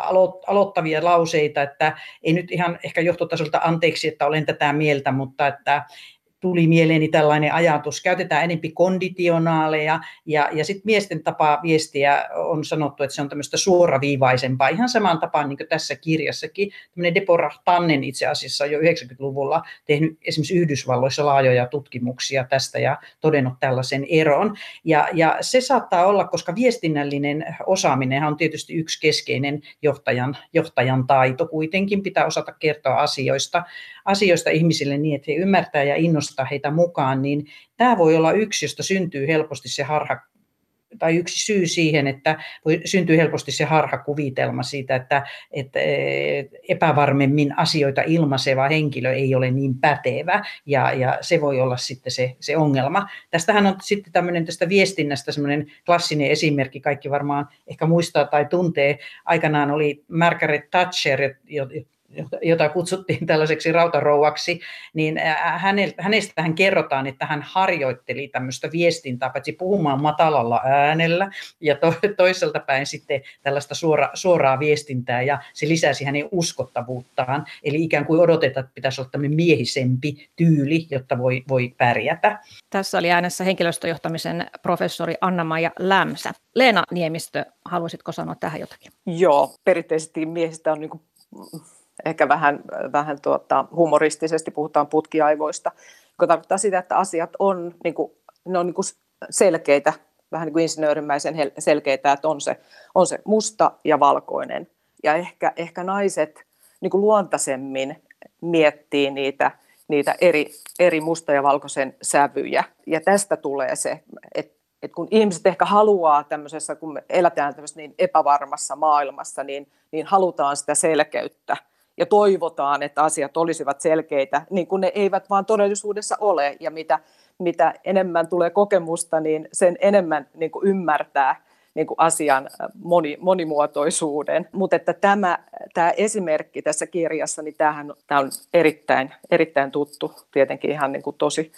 aloittavia lauseita, että ei nyt ihan ehkä johtotasolta anteeksi, että olen tätä mieltä, mutta että tuli mieleeni tällainen ajatus. Käytetään enempi konditionaaleja ja, ja sitten miesten tapa viestiä on sanottu, että se on tämmöistä suoraviivaisempaa. Ihan samaan tapaan niin kuin tässä kirjassakin. Tämmöinen Deborah Tannen itse asiassa jo 90-luvulla tehnyt esimerkiksi Yhdysvalloissa laajoja tutkimuksia tästä ja todennut tällaisen eron. Ja, ja se saattaa olla, koska viestinnällinen osaaminen on tietysti yksi keskeinen johtajan, johtajan taito. Kuitenkin pitää osata kertoa asioista, asioista ihmisille niin, että he ymmärtää ja innostaa heitä mukaan, niin tämä voi olla yksi, josta syntyy helposti se harha tai yksi syy siihen, että voi syntyy helposti se harhakuvitelma siitä, että, että epävarmemmin asioita ilmaiseva henkilö ei ole niin pätevä, ja, ja se voi olla sitten se, se ongelma. Tästähän on sitten tämmöinen tästä viestinnästä semmoinen klassinen esimerkki, kaikki varmaan ehkä muistaa tai tuntee. Aikanaan oli Margaret Thatcher, jota kutsuttiin tällaiseksi rautarouvaksi, niin hänestä hän kerrotaan, että hän harjoitteli tämmöistä viestintää, paitsi puhumaan matalalla äänellä ja to, toiselta päin sitten tällaista suora, suoraa viestintää ja se lisäsi hänen uskottavuuttaan. Eli ikään kuin odotetaan, että pitäisi olla tämmöinen miehisempi tyyli, jotta voi, voi pärjätä. Tässä oli äänessä henkilöstöjohtamisen professori Anna-Maija Lämsä. Leena Niemistö, haluaisitko sanoa tähän jotakin? Joo, perinteisesti miehistä on niin kuin ehkä vähän, vähän tuota, humoristisesti puhutaan putkiaivoista, joka tarkoittaa sitä, että asiat on, niin kuin, ne on niin kuin selkeitä, vähän niin kuin insinöörimäisen selkeitä, että on se, on se musta ja valkoinen. Ja ehkä, ehkä naiset niin kuin luontaisemmin miettii niitä, niitä eri, eri musta ja valkoisen sävyjä. Ja tästä tulee se, että että kun ihmiset ehkä haluaa tämmöisessä, kun me elätään tämmöisessä niin epävarmassa maailmassa, niin, niin halutaan sitä selkeyttä ja toivotaan, että asiat olisivat selkeitä, niin kuin ne eivät vaan todellisuudessa ole. Ja mitä, mitä enemmän tulee kokemusta, niin sen enemmän niin kuin ymmärtää niin kuin asian moni, monimuotoisuuden. Mutta että tämä, tämä esimerkki tässä kirjassa, niin tämähän, tämä on erittäin, erittäin tuttu tietenkin ihan niin kuin tosi,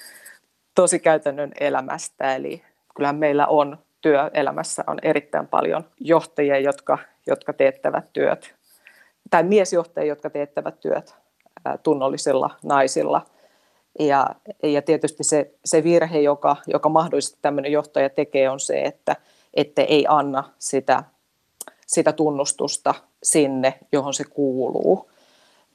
tosi käytännön elämästä. Eli kyllähän meillä on työelämässä on erittäin paljon johtajia, jotka, jotka teettävät työt tai miesjohtajia, jotka teettävät työt tunnollisilla naisilla. Ja, ja tietysti se, se virhe, joka, joka mahdollisesti tämmöinen johtaja tekee, on se, että, että ei anna sitä, sitä tunnustusta sinne, johon se kuuluu.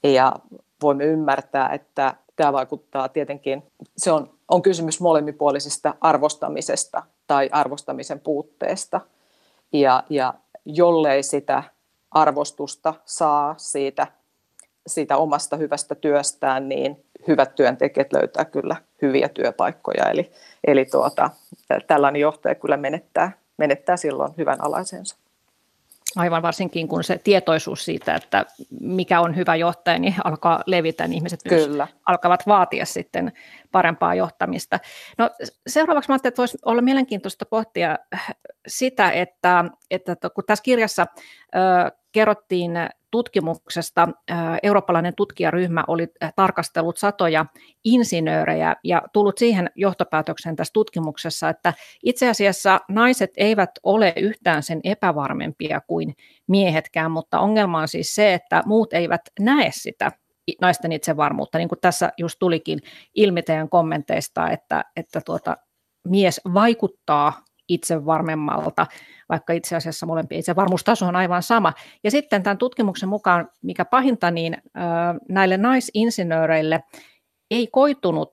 Ja voimme ymmärtää, että tämä vaikuttaa tietenkin, se on, on kysymys molemminpuolisesta arvostamisesta tai arvostamisen puutteesta. Ja, ja jollei sitä arvostusta saa siitä, siitä omasta hyvästä työstään, niin hyvät työntekijät löytää kyllä hyviä työpaikkoja. Eli, eli tuota, tällainen johtaja kyllä menettää, menettää silloin hyvän alaisensa. Aivan varsinkin, kun se tietoisuus siitä, että mikä on hyvä johtaja, niin alkaa levitä, niin ihmiset Kyllä. myös alkavat vaatia sitten parempaa johtamista. No, seuraavaksi mä ajattelin, että voisi olla mielenkiintoista pohtia sitä, että, että kun tässä kirjassa ö, kerrottiin tutkimuksesta. Eurooppalainen tutkijaryhmä oli tarkastellut satoja insinöörejä ja tullut siihen johtopäätökseen tässä tutkimuksessa, että itse asiassa naiset eivät ole yhtään sen epävarmempia kuin miehetkään, mutta ongelma on siis se, että muut eivät näe sitä naisten itsevarmuutta, niin kuin tässä just tulikin ilmi teidän kommenteista, että, että tuota, mies vaikuttaa itse varmemmalta, vaikka itse asiassa molempien itsevarmuustaso on aivan sama. Ja sitten tämän tutkimuksen mukaan, mikä pahinta, niin näille naisinsinööreille ei koitunut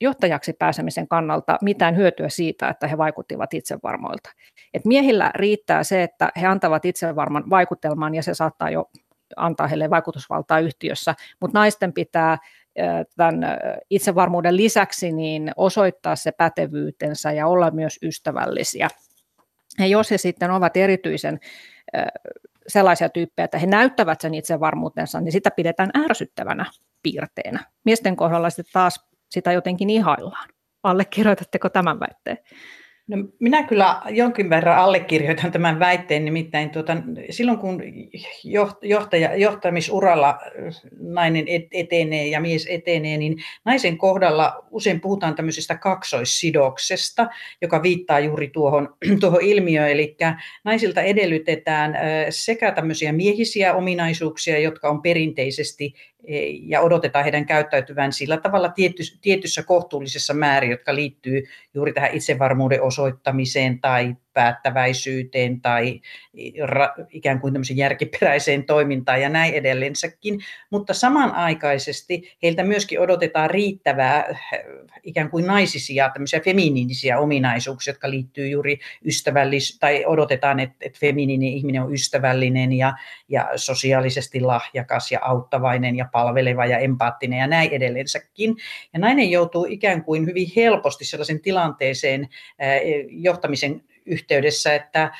johtajaksi pääsemisen kannalta mitään hyötyä siitä, että he vaikuttivat itsevarmoilta. Et miehillä riittää se, että he antavat itsevarman vaikutelman ja se saattaa jo antaa heille vaikutusvaltaa yhtiössä, mutta naisten pitää tämän itsevarmuuden lisäksi niin osoittaa se pätevyytensä ja olla myös ystävällisiä. Ja jos he sitten ovat erityisen sellaisia tyyppejä, että he näyttävät sen itsevarmuutensa, niin sitä pidetään ärsyttävänä piirteenä. Miesten kohdalla sitten taas sitä jotenkin ihaillaan. Allekirjoitatteko tämän väitteen? No, minä kyllä jonkin verran allekirjoitan tämän väitteen, nimittäin tuota, silloin kun johtaja, johtamisuralla nainen etenee ja mies etenee, niin naisen kohdalla usein puhutaan tämmöisestä kaksoissidoksesta, joka viittaa juuri tuohon, tuohon ilmiöön, eli naisilta edellytetään sekä tämmöisiä miehisiä ominaisuuksia, jotka on perinteisesti ja odotetaan heidän käyttäytyvän sillä tavalla tietyssä kohtuullisessa määrin, jotka liittyy juuri tähän itsevarmuuden osoittamiseen tai päättäväisyyteen tai ikään kuin järkiperäiseen toimintaan ja näin edelleensäkin, mutta samanaikaisesti heiltä myöskin odotetaan riittävää ikään kuin naisisia, tämmöisiä feminiinisiä ominaisuuksia, jotka liittyy juuri ystävällis- tai odotetaan, että, että feminiininen ihminen on ystävällinen ja, ja sosiaalisesti lahjakas ja auttavainen ja palveleva ja empaattinen ja näin edelleensäkin. Ja nainen joutuu ikään kuin hyvin helposti sellaisen tilanteeseen johtamisen yhteydessä, että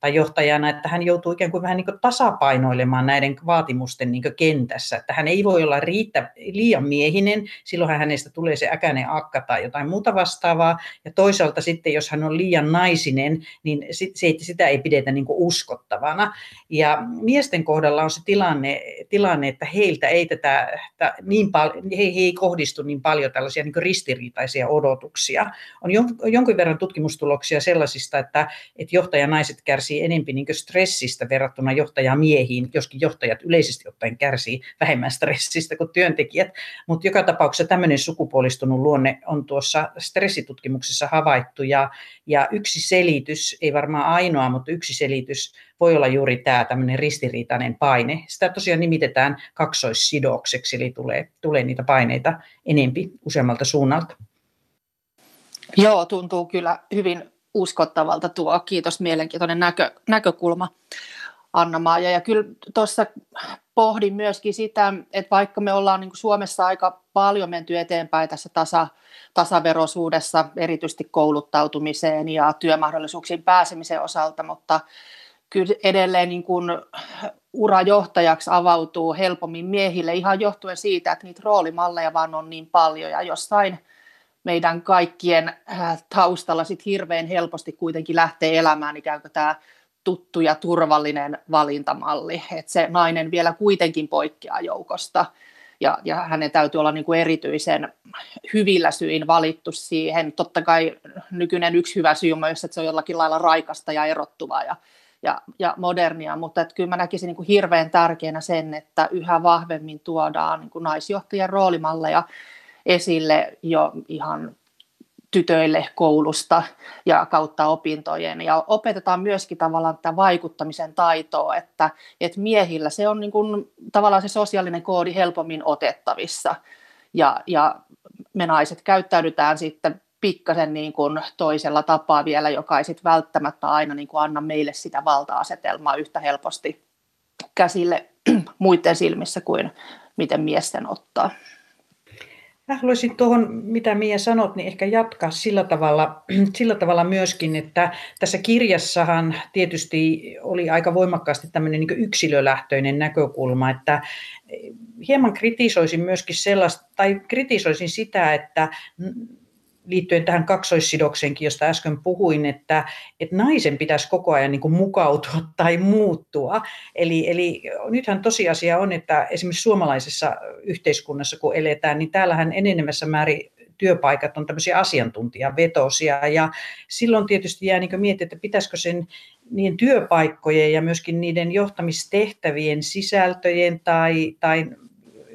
tai johtajana, että hän joutuu ikään kuin vähän niin kuin tasapainoilemaan näiden vaatimusten niin kentässä, että hän ei voi olla riittä, liian miehinen, silloin hänestä tulee se äkäinen akka tai jotain muuta vastaavaa, ja toisaalta sitten, jos hän on liian naisinen, niin se, sitä ei pidetä niin uskottavana. Ja miesten kohdalla on se tilanne, tilanne että heiltä ei tätä, niin paljon, he, he ei kohdistu niin paljon tällaisia niin ristiriitaisia odotuksia. On jonkin verran tutkimustuloksia sellaisista, että, että johtajanaiset kärsivät kärsii enemmän niin stressistä verrattuna johtajamiehiin, joskin johtajat yleisesti ottaen kärsii vähemmän stressistä kuin työntekijät. Mutta joka tapauksessa tämmöinen sukupuolistunut luonne on tuossa stressitutkimuksessa havaittu. Ja, ja yksi selitys, ei varmaan ainoa, mutta yksi selitys voi olla juuri tämä tämmöinen ristiriitainen paine. Sitä tosiaan nimitetään kaksoissidokseksi, eli tulee, tulee niitä paineita enempi useammalta suunnalta. Joo, tuntuu kyllä hyvin uskottavalta tuo. Kiitos, mielenkiintoinen näkö, näkökulma Anna-Maija. Ja kyllä tuossa pohdin myöskin sitä, että vaikka me ollaan niin Suomessa aika paljon menty eteenpäin tässä tasa, tasaverosuudessa, erityisesti kouluttautumiseen ja työmahdollisuuksiin pääsemisen osalta, mutta kyllä edelleen niin kuin urajohtajaksi avautuu helpommin miehille ihan johtuen siitä, että niitä roolimalleja vaan on niin paljon ja jossain meidän kaikkien äh, taustalla sit hirveän helposti kuitenkin lähtee elämään ikään kuin tämä tuttu ja turvallinen valintamalli, että se nainen vielä kuitenkin poikkeaa joukosta. Ja, ja hänen täytyy olla niin kuin erityisen hyvillä syin valittu siihen. Totta kai nykyinen yksi hyvä syy on myös, että se on jollakin lailla raikasta ja erottuvaa ja, ja, ja modernia, mutta että kyllä mä näkisin niin kuin hirveän tärkeänä sen, että yhä vahvemmin tuodaan niin kuin naisjohtajien roolimalleja esille jo ihan tytöille koulusta ja kautta opintojen. Ja opetetaan myöskin tavallaan tätä vaikuttamisen taitoa, että, että miehillä se on niin kuin, tavallaan se sosiaalinen koodi helpommin otettavissa. Ja, ja me naiset käyttäydytään sitten pikkasen niin kuin toisella tapaa vielä, joka ei sitten välttämättä aina niin kuin anna meille sitä valta-asetelmaa yhtä helposti käsille muiden silmissä kuin miten miesten ottaa. Mä haluaisin tuohon, mitä Mia sanot, niin ehkä jatkaa sillä tavalla, sillä tavalla myöskin, että tässä kirjassahan tietysti oli aika voimakkaasti tämmöinen niin yksilölähtöinen näkökulma, että hieman kritisoisin myöskin sellaista, tai kritisoisin sitä, että liittyen tähän kaksoissidokseenkin, josta äsken puhuin, että, että naisen pitäisi koko ajan niin kuin mukautua tai muuttua. Eli, eli nythän tosiasia on, että esimerkiksi suomalaisessa yhteiskunnassa, kun eletään, niin täällähän enenemässä määrin työpaikat on tämmöisiä asiantuntijavetosia ja silloin tietysti jää niin miettiä, että pitäisikö sen niiden työpaikkojen ja myöskin niiden johtamistehtävien sisältöjen tai, tai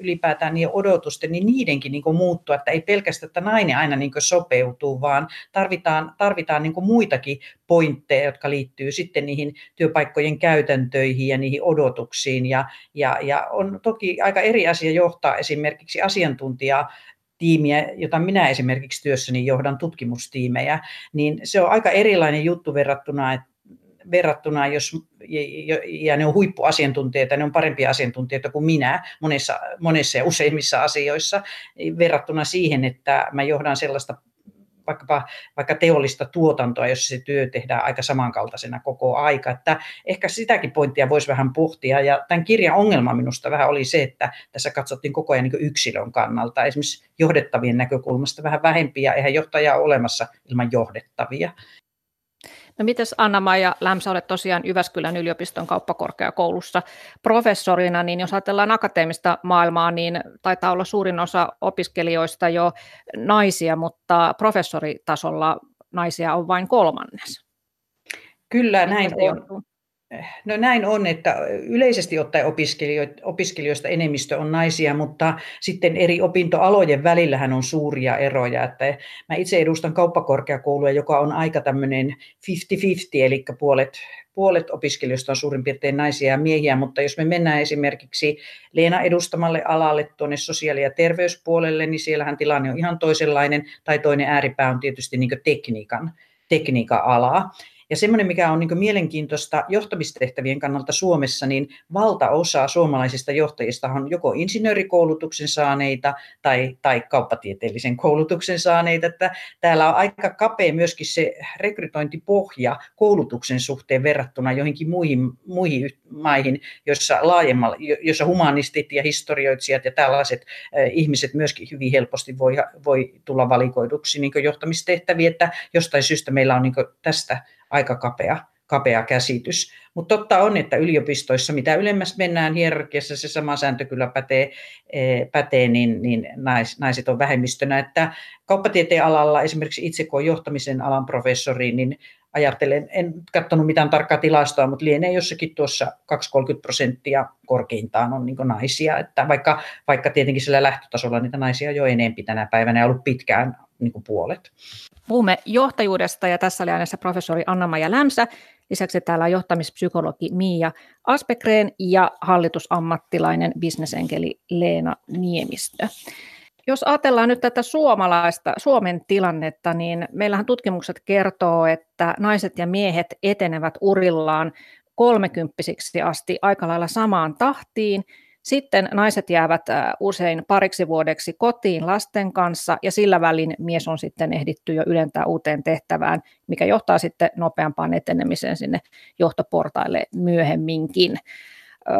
ylipäätään niiden odotusten, niin niidenkin niin kuin muuttua, että ei pelkästään, että nainen aina niin kuin sopeutuu, vaan tarvitaan, tarvitaan niin kuin muitakin pointteja, jotka liittyy sitten niihin työpaikkojen käytäntöihin ja niihin odotuksiin. Ja, ja, ja on toki aika eri asia johtaa esimerkiksi asiantuntijaa tiimiä, jota minä esimerkiksi työssäni johdan tutkimustiimejä, niin se on aika erilainen juttu verrattuna, että verrattuna, jos, ja ne on huippuasiantuntijoita, ne on parempia asiantuntijoita kuin minä monessa, monessa ja useimmissa asioissa, verrattuna siihen, että mä johdan sellaista vaikkapa vaikka teollista tuotantoa, jos se työ tehdään aika samankaltaisena koko aika. Että ehkä sitäkin pointtia voisi vähän pohtia. Ja tämän kirjan ongelma minusta vähän oli se, että tässä katsottiin koko ajan niin yksilön kannalta. Esimerkiksi johdettavien näkökulmasta vähän vähempiä, eihän johtajaa olemassa ilman johdettavia. No mites Anna-Maija Lämsä, olet tosiaan Jyväskylän yliopiston kauppakorkeakoulussa professorina, niin jos ajatellaan akateemista maailmaa, niin taitaa olla suurin osa opiskelijoista jo naisia, mutta professoritasolla naisia on vain kolmannes. Kyllä, näin on. No näin on, että yleisesti ottaen opiskelijoista enemmistö on naisia, mutta sitten eri opintoalojen välillähän on suuria eroja. Että mä itse edustan kauppakorkeakoulua, joka on aika tämmöinen 50-50, eli puolet, puolet opiskelijoista on suurin piirtein naisia ja miehiä, mutta jos me mennään esimerkiksi Leena edustamalle alalle tuonne sosiaali- ja terveyspuolelle, niin siellähän tilanne on ihan toisenlainen, tai toinen ääripää on tietysti niin tekniikan, tekniikan alaa. Ja semmoinen, mikä on niin mielenkiintoista johtamistehtävien kannalta Suomessa, niin valtaosa suomalaisista johtajista on joko insinöörikoulutuksen saaneita tai, tai kauppatieteellisen koulutuksen saaneita. Että täällä on aika kapea myöskin se rekrytointipohja koulutuksen suhteen verrattuna joihinkin muihin, muihin maihin, joissa laajemmalla, jossa humanistit ja historioitsijat ja tällaiset ihmiset myöskin hyvin helposti voi, voi tulla valikoiduksi niin johtamistehtäviä, että jostain syystä meillä on niin tästä aika kapea, kapea käsitys. Mutta totta on, että yliopistoissa, mitä ylemmäs mennään hierarkiassa, se sama sääntö kyllä pätee, e, pätee niin, niin nais, naiset on vähemmistönä. Että kauppatieteen alalla esimerkiksi itse kun johtamisen alan professori, niin ajattelen, en katsonut mitään tarkkaa tilastoa, mutta lienee jossakin tuossa 2-30 prosenttia korkeintaan on niin naisia, että vaikka, vaikka tietenkin sillä lähtötasolla niitä naisia jo enempi tänä päivänä ja ollut pitkään niin puolet. Puhumme johtajuudesta ja tässä oli äänessä professori Anna-Maja Lämsä. Lisäksi täällä on johtamispsykologi Miia Aspekreen ja hallitusammattilainen bisnesenkeli Leena Niemistö. Jos ajatellaan nyt tätä suomalaista, Suomen tilannetta, niin meillähän tutkimukset kertoo, että naiset ja miehet etenevät urillaan kolmekymppisiksi asti aika lailla samaan tahtiin, sitten naiset jäävät usein pariksi vuodeksi kotiin lasten kanssa ja sillä välin mies on sitten ehditty jo ylentää uuteen tehtävään, mikä johtaa sitten nopeampaan etenemiseen sinne johtoportaille myöhemminkin.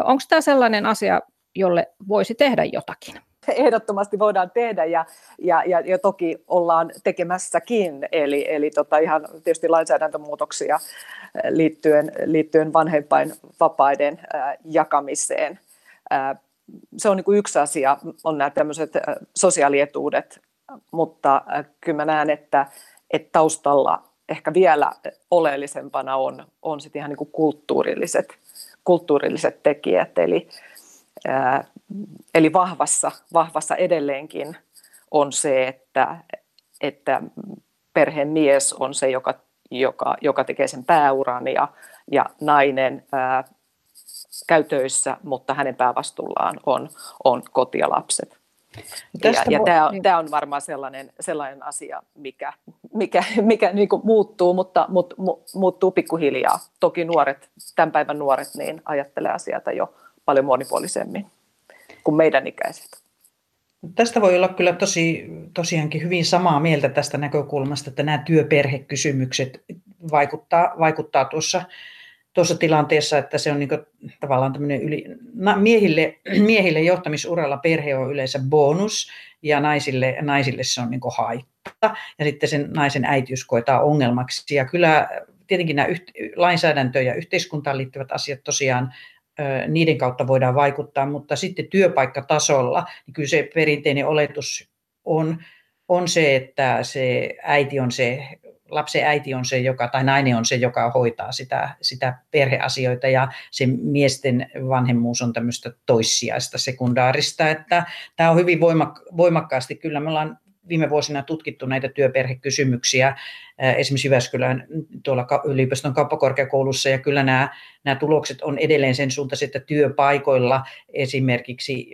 Onko tämä sellainen asia, jolle voisi tehdä jotakin? Ehdottomasti voidaan tehdä ja, ja, ja, ja toki ollaan tekemässäkin, eli, eli tota ihan tietysti lainsäädäntömuutoksia liittyen, liittyen vanhempain vapaiden jakamiseen – se on niin yksi asia, on nämä tämmöiset sosiaalietuudet, mutta kyllä mä näen, että, että taustalla ehkä vielä oleellisempana on, on sitten ihan niin kulttuurilliset, kulttuurilliset tekijät, eli, eli vahvassa, vahvassa edelleenkin on se, että, että perheen mies on se, joka, joka, joka tekee sen pääuran ja, ja nainen ää, käy töissä, mutta hänen päävastuullaan on, on koti ja lapset. Ja, ja tämä, on, tämä on varmaan sellainen, sellainen asia, mikä, mikä, mikä niin kuin muuttuu, mutta mut, mu, muuttuu pikkuhiljaa. Toki nuoret, tämän päivän nuoret, niin ajattelee asioita jo paljon monipuolisemmin kuin meidän ikäiset. Tästä voi olla kyllä tosi, tosiaankin hyvin samaa mieltä tästä näkökulmasta, että nämä työperhekysymykset vaikuttaa, vaikuttaa tuossa tuossa tilanteessa, että se on niin tavallaan tämmöinen yli, miehille, miehille johtamisuralla perhe on yleensä bonus ja naisille, naisille se on niin haitta ja sitten sen naisen äitiys koetaan ongelmaksi ja kyllä tietenkin nämä yht, lainsäädäntö ja yhteiskuntaan liittyvät asiat tosiaan niiden kautta voidaan vaikuttaa, mutta sitten työpaikkatasolla, niin kyllä se perinteinen oletus on, on se, että se äiti on se lapsen äiti on se, joka, tai nainen on se, joka hoitaa sitä, sitä perheasioita ja se miesten vanhemmuus on tämmöistä toissijaista, sekundaarista, että tämä on hyvin voimak- voimakkaasti, kyllä me ollaan viime vuosina tutkittu näitä työperhekysymyksiä esimerkiksi Jyväskylän tuolla yliopiston kauppakorkeakoulussa ja kyllä nämä, nämä tulokset on edelleen sen suuntaiset, että työpaikoilla esimerkiksi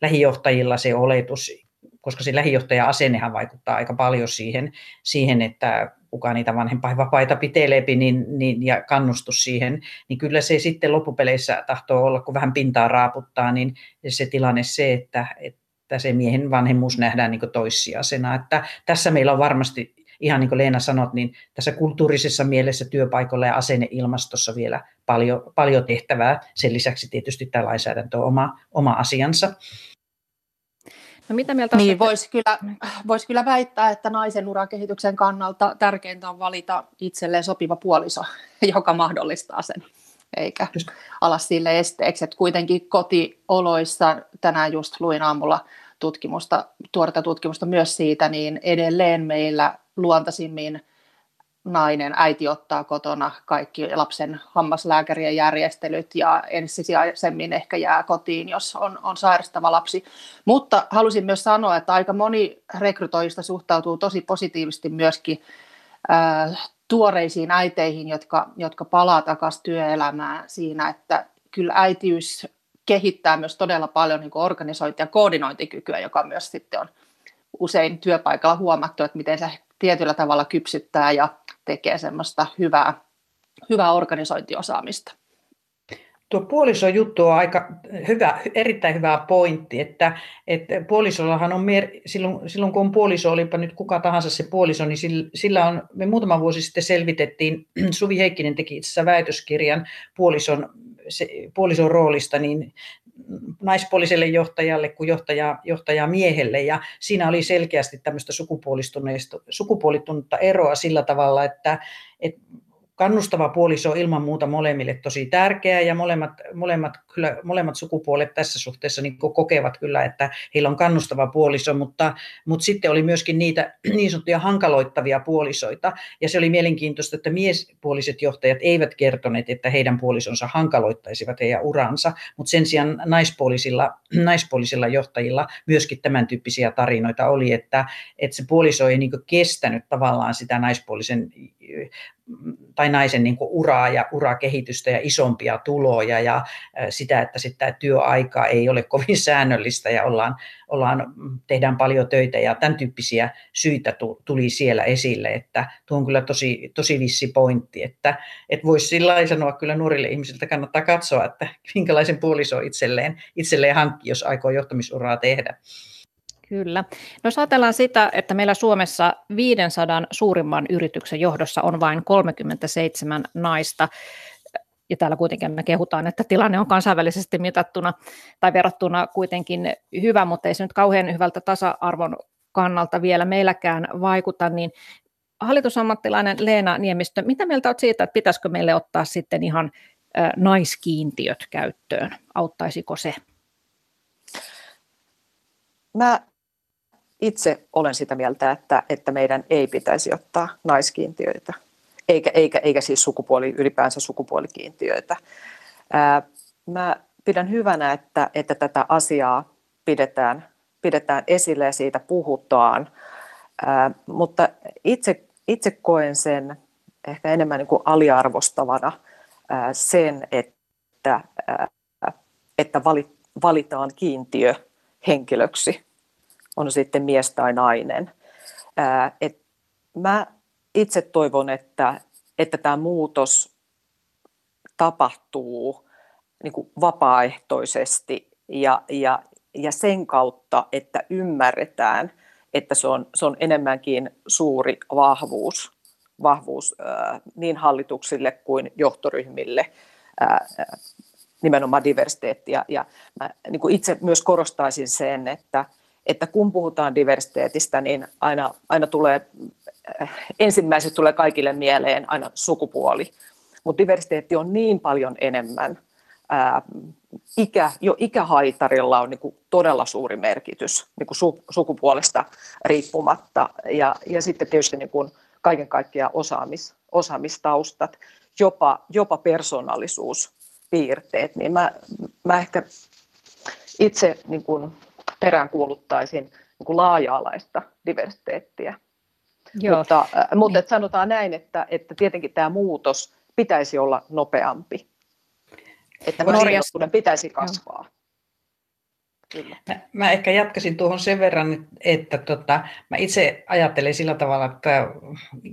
lähijohtajilla se oletus koska se lähijohtaja-asennehan vaikuttaa aika paljon siihen, siihen että kuka niitä vanhempainvapaita piteleepi niin, niin, ja kannustus siihen, niin kyllä se sitten loppupeleissä tahtoo olla, kun vähän pintaa raaputtaa, niin se tilanne se, että, että se miehen vanhemmuus nähdään niin toissijaisena. Että tässä meillä on varmasti, ihan niin kuin Leena sanot, niin tässä kulttuurisessa mielessä työpaikoilla ja asenneilmastossa vielä paljon, paljon tehtävää. Sen lisäksi tietysti tämä lainsäädäntö on oma, oma asiansa. No mitä mieltä niin, voisi kyllä, vois kyllä väittää, että naisen urakehityksen kannalta tärkeintä on valita itselleen sopiva puoliso, joka mahdollistaa sen, eikä ala sille esteeksi. Että kuitenkin kotioloissa, tänään just luin aamulla tutkimusta, tuorta tutkimusta myös siitä, niin edelleen meillä luontaisimmin nainen, äiti ottaa kotona kaikki lapsen hammaslääkärien järjestelyt ja ensisijaisemmin ehkä jää kotiin, jos on, on sairastava lapsi. Mutta halusin myös sanoa, että aika moni rekrytoijista suhtautuu tosi positiivisesti myöskin äh, tuoreisiin äiteihin, jotka, jotka palaa takaisin työelämään siinä, että kyllä äitiys kehittää myös todella paljon niin organisointi- ja koordinointikykyä, joka myös sitten on usein työpaikalla huomattu, että miten se tietyllä tavalla kypsyttää ja tekee semmoista hyvää hyvää organisointiosaamista. Tuo puolisojuttu on aika hyvä, erittäin hyvä pointti, että, että puolisollahan on, mer- silloin, silloin kun on puoliso, olipa nyt kuka tahansa se puoliso, niin sillä, sillä on, me muutama vuosi sitten selvitettiin, Suvi Heikkinen teki itse asiassa väitöskirjan puolison, se, puolison roolista, niin naispuoliselle johtajalle kuin johtaja, johtaja miehelle. Ja siinä oli selkeästi tämmöistä sukupuolittunutta eroa sillä tavalla, että, että kannustava puoliso on ilman muuta molemmille tosi tärkeä ja molemmat, molemmat, kyllä, molemmat sukupuolet tässä suhteessa niin kokevat kyllä, että heillä on kannustava puoliso, mutta, mutta sitten oli myöskin niitä niin sanottuja hankaloittavia puolisoita. Ja se oli mielenkiintoista, että miespuoliset johtajat eivät kertoneet, että heidän puolisonsa hankaloittaisivat heidän uransa, mutta sen sijaan naispuolisilla, naispuolisilla johtajilla myöskin tämän tyyppisiä tarinoita oli, että, että se puoliso ei niin kestänyt tavallaan sitä naispuolisen tai naisen niin kuin uraa ja urakehitystä ja isompia tuloja ja sitä, että sitten työaika ei ole kovin säännöllistä ja ollaan, ollaan, tehdään paljon töitä ja tämän tyyppisiä syitä tuli siellä esille, että tuo on kyllä tosi, tosi vissi pointti, että, että voisi sillä sanoa kyllä nuorille ihmisiltä kannattaa katsoa, että minkälaisen puoliso itselleen, itselleen hankki, jos aikoo johtamisuraa tehdä. Kyllä. No ajatellaan sitä, että meillä Suomessa 500 suurimman yrityksen johdossa on vain 37 naista, ja täällä kuitenkin me kehutaan, että tilanne on kansainvälisesti mitattuna tai verrattuna kuitenkin hyvä, mutta ei se nyt kauhean hyvältä tasa-arvon kannalta vielä meilläkään vaikuta, niin hallitusammattilainen Leena Niemistö, mitä mieltä olet siitä, että pitäisikö meille ottaa sitten ihan naiskiintiöt käyttöön? Auttaisiko se? Mä itse olen sitä mieltä, että, että meidän ei pitäisi ottaa naiskiintiöitä, eikä, eikä, eikä siis sukupuoli, ylipäänsä sukupuolikiintiöitä. Ää, mä pidän hyvänä, että, että tätä asiaa pidetään, pidetään esille ja siitä puhutaan, ää, mutta itse, itse koen sen ehkä enemmän niin kuin aliarvostavana ää, sen, että, ää, että valitaan kiintiö henkilöksi on sitten mies tai nainen. et mä itse toivon, että, että tämä muutos tapahtuu niin kuin vapaaehtoisesti ja, ja, ja sen kautta, että ymmärretään, että se on, se on enemmänkin suuri vahvuus, vahvuus ää, niin hallituksille kuin johtoryhmille, ää, nimenomaan diversiteetti. Ja, ja mä niin kuin itse myös korostaisin sen, että, että kun puhutaan diversiteetistä, niin aina, aina tulee, äh, ensimmäiset tulee kaikille mieleen aina sukupuoli. Mutta diversiteetti on niin paljon enemmän. Ää, ikä, jo ikähaitarilla on niin todella suuri merkitys niin su, sukupuolesta riippumatta. Ja, ja sitten tietysti niin kaiken kaikkiaan osaamis, osaamistaustat, jopa, jopa persoonallisuuspiirteet. Niin mä, mä ehkä itse niin kuin peräänkuuluttaisin niin kuin laaja-alaista diversiteettiä. Joo. Mutta, äh, mutta että sanotaan näin, että, että tietenkin tämä muutos pitäisi olla nopeampi. Että Norjassa pitäisi kasvaa. Kyllä. Mä, mä ehkä jatkasin tuohon sen verran, että, tota, mä itse ajattelen sillä tavalla, että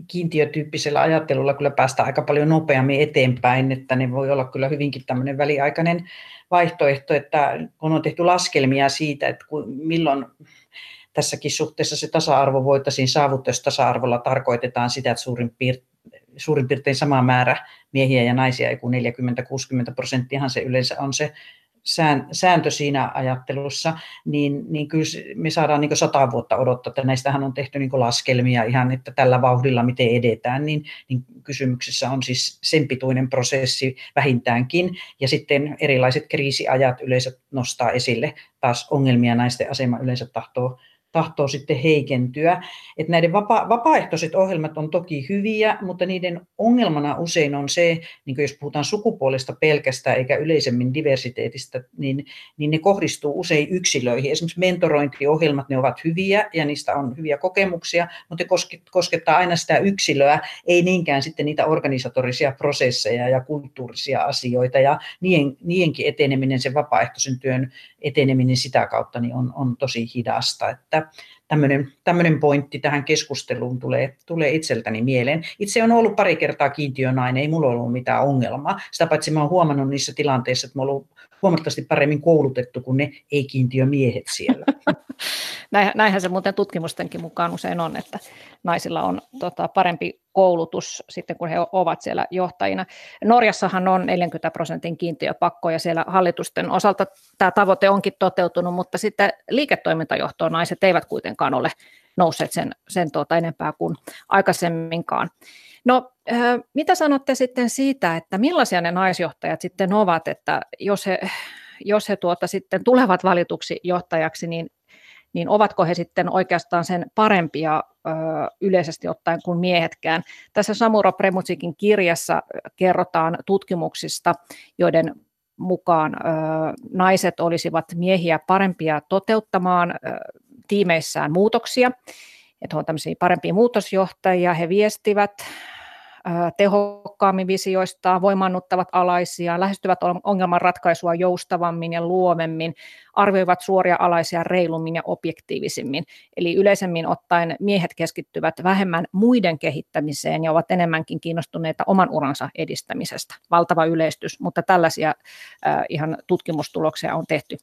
kiintiötyyppisellä ajattelulla kyllä päästään aika paljon nopeammin eteenpäin, että ne voi olla kyllä hyvinkin tämmöinen väliaikainen vaihtoehto, että kun on tehty laskelmia siitä, että milloin tässäkin suhteessa se tasa-arvo voitaisiin saavuttaa, jos tasa-arvolla tarkoitetaan sitä, että suurin piirtein suurin piirtein sama määrä miehiä ja naisia, ei 40-60 prosenttiahan se yleensä on se sääntö siinä ajattelussa, niin, niin kyllä me saadaan niin sata vuotta odottaa, että näistähän on tehty niin laskelmia ihan, että tällä vauhdilla miten edetään, niin, niin kysymyksessä on siis sen pituinen prosessi vähintäänkin, ja sitten erilaiset kriisiajat yleensä nostaa esille taas ongelmia, naisten asema yleensä tahtoo tahtoo sitten heikentyä. Että näiden vapa- vapaaehtoiset ohjelmat on toki hyviä, mutta niiden ongelmana usein on se, niin jos puhutaan sukupuolesta pelkästään eikä yleisemmin diversiteetistä, niin, niin ne kohdistuu usein yksilöihin. Esimerkiksi mentorointiohjelmat, ne ovat hyviä ja niistä on hyviä kokemuksia, mutta ne koskettaa aina sitä yksilöä, ei niinkään sitten niitä organisatorisia prosesseja ja kulttuurisia asioita ja nien, niidenkin eteneminen, sen vapaaehtoisen työn eteneminen sitä kautta niin on, on tosi hidasta. Että tämmöinen, pointti tähän keskusteluun tulee, tulee itseltäni mieleen. Itse on ollut pari kertaa kiintiönainen, ei mulla ollut mitään ongelmaa. Sitä paitsi mä oon huomannut niissä tilanteissa, että mä oon ollut huomattavasti paremmin koulutettu kuin ne ei-kiintiömiehet siellä. Näinhän se muuten tutkimustenkin mukaan usein on, että naisilla on tota, parempi koulutus sitten, kun he ovat siellä johtajina. Norjassahan on 40 prosentin kiintiöpakko ja siellä hallitusten osalta tämä tavoite onkin toteutunut, mutta sitten liiketoimintajohtoon naiset eivät kuitenkaan ole nousseet sen, sen tuota enempää kuin aikaisemminkaan. No, mitä sanotte sitten siitä, että millaisia ne naisjohtajat sitten ovat, että jos he, jos he tuota sitten tulevat valituksi johtajaksi, niin, niin ovatko he sitten oikeastaan sen parempia yleisesti ottaen kuin miehetkään? Tässä Samuro Premutsikin kirjassa kerrotaan tutkimuksista, joiden mukaan naiset olisivat miehiä parempia toteuttamaan tiimeissään muutoksia, että on tämmöisiä parempia muutosjohtajia, he viestivät tehokkaammin visioistaan, voimannuttavat alaisia, lähestyvät ongelmanratkaisua joustavammin ja luovemmin, arvioivat suoria alaisia reilummin ja objektiivisimmin. Eli yleisemmin ottaen miehet keskittyvät vähemmän muiden kehittämiseen ja ovat enemmänkin kiinnostuneita oman uransa edistämisestä. Valtava yleistys, mutta tällaisia ihan tutkimustuloksia on tehty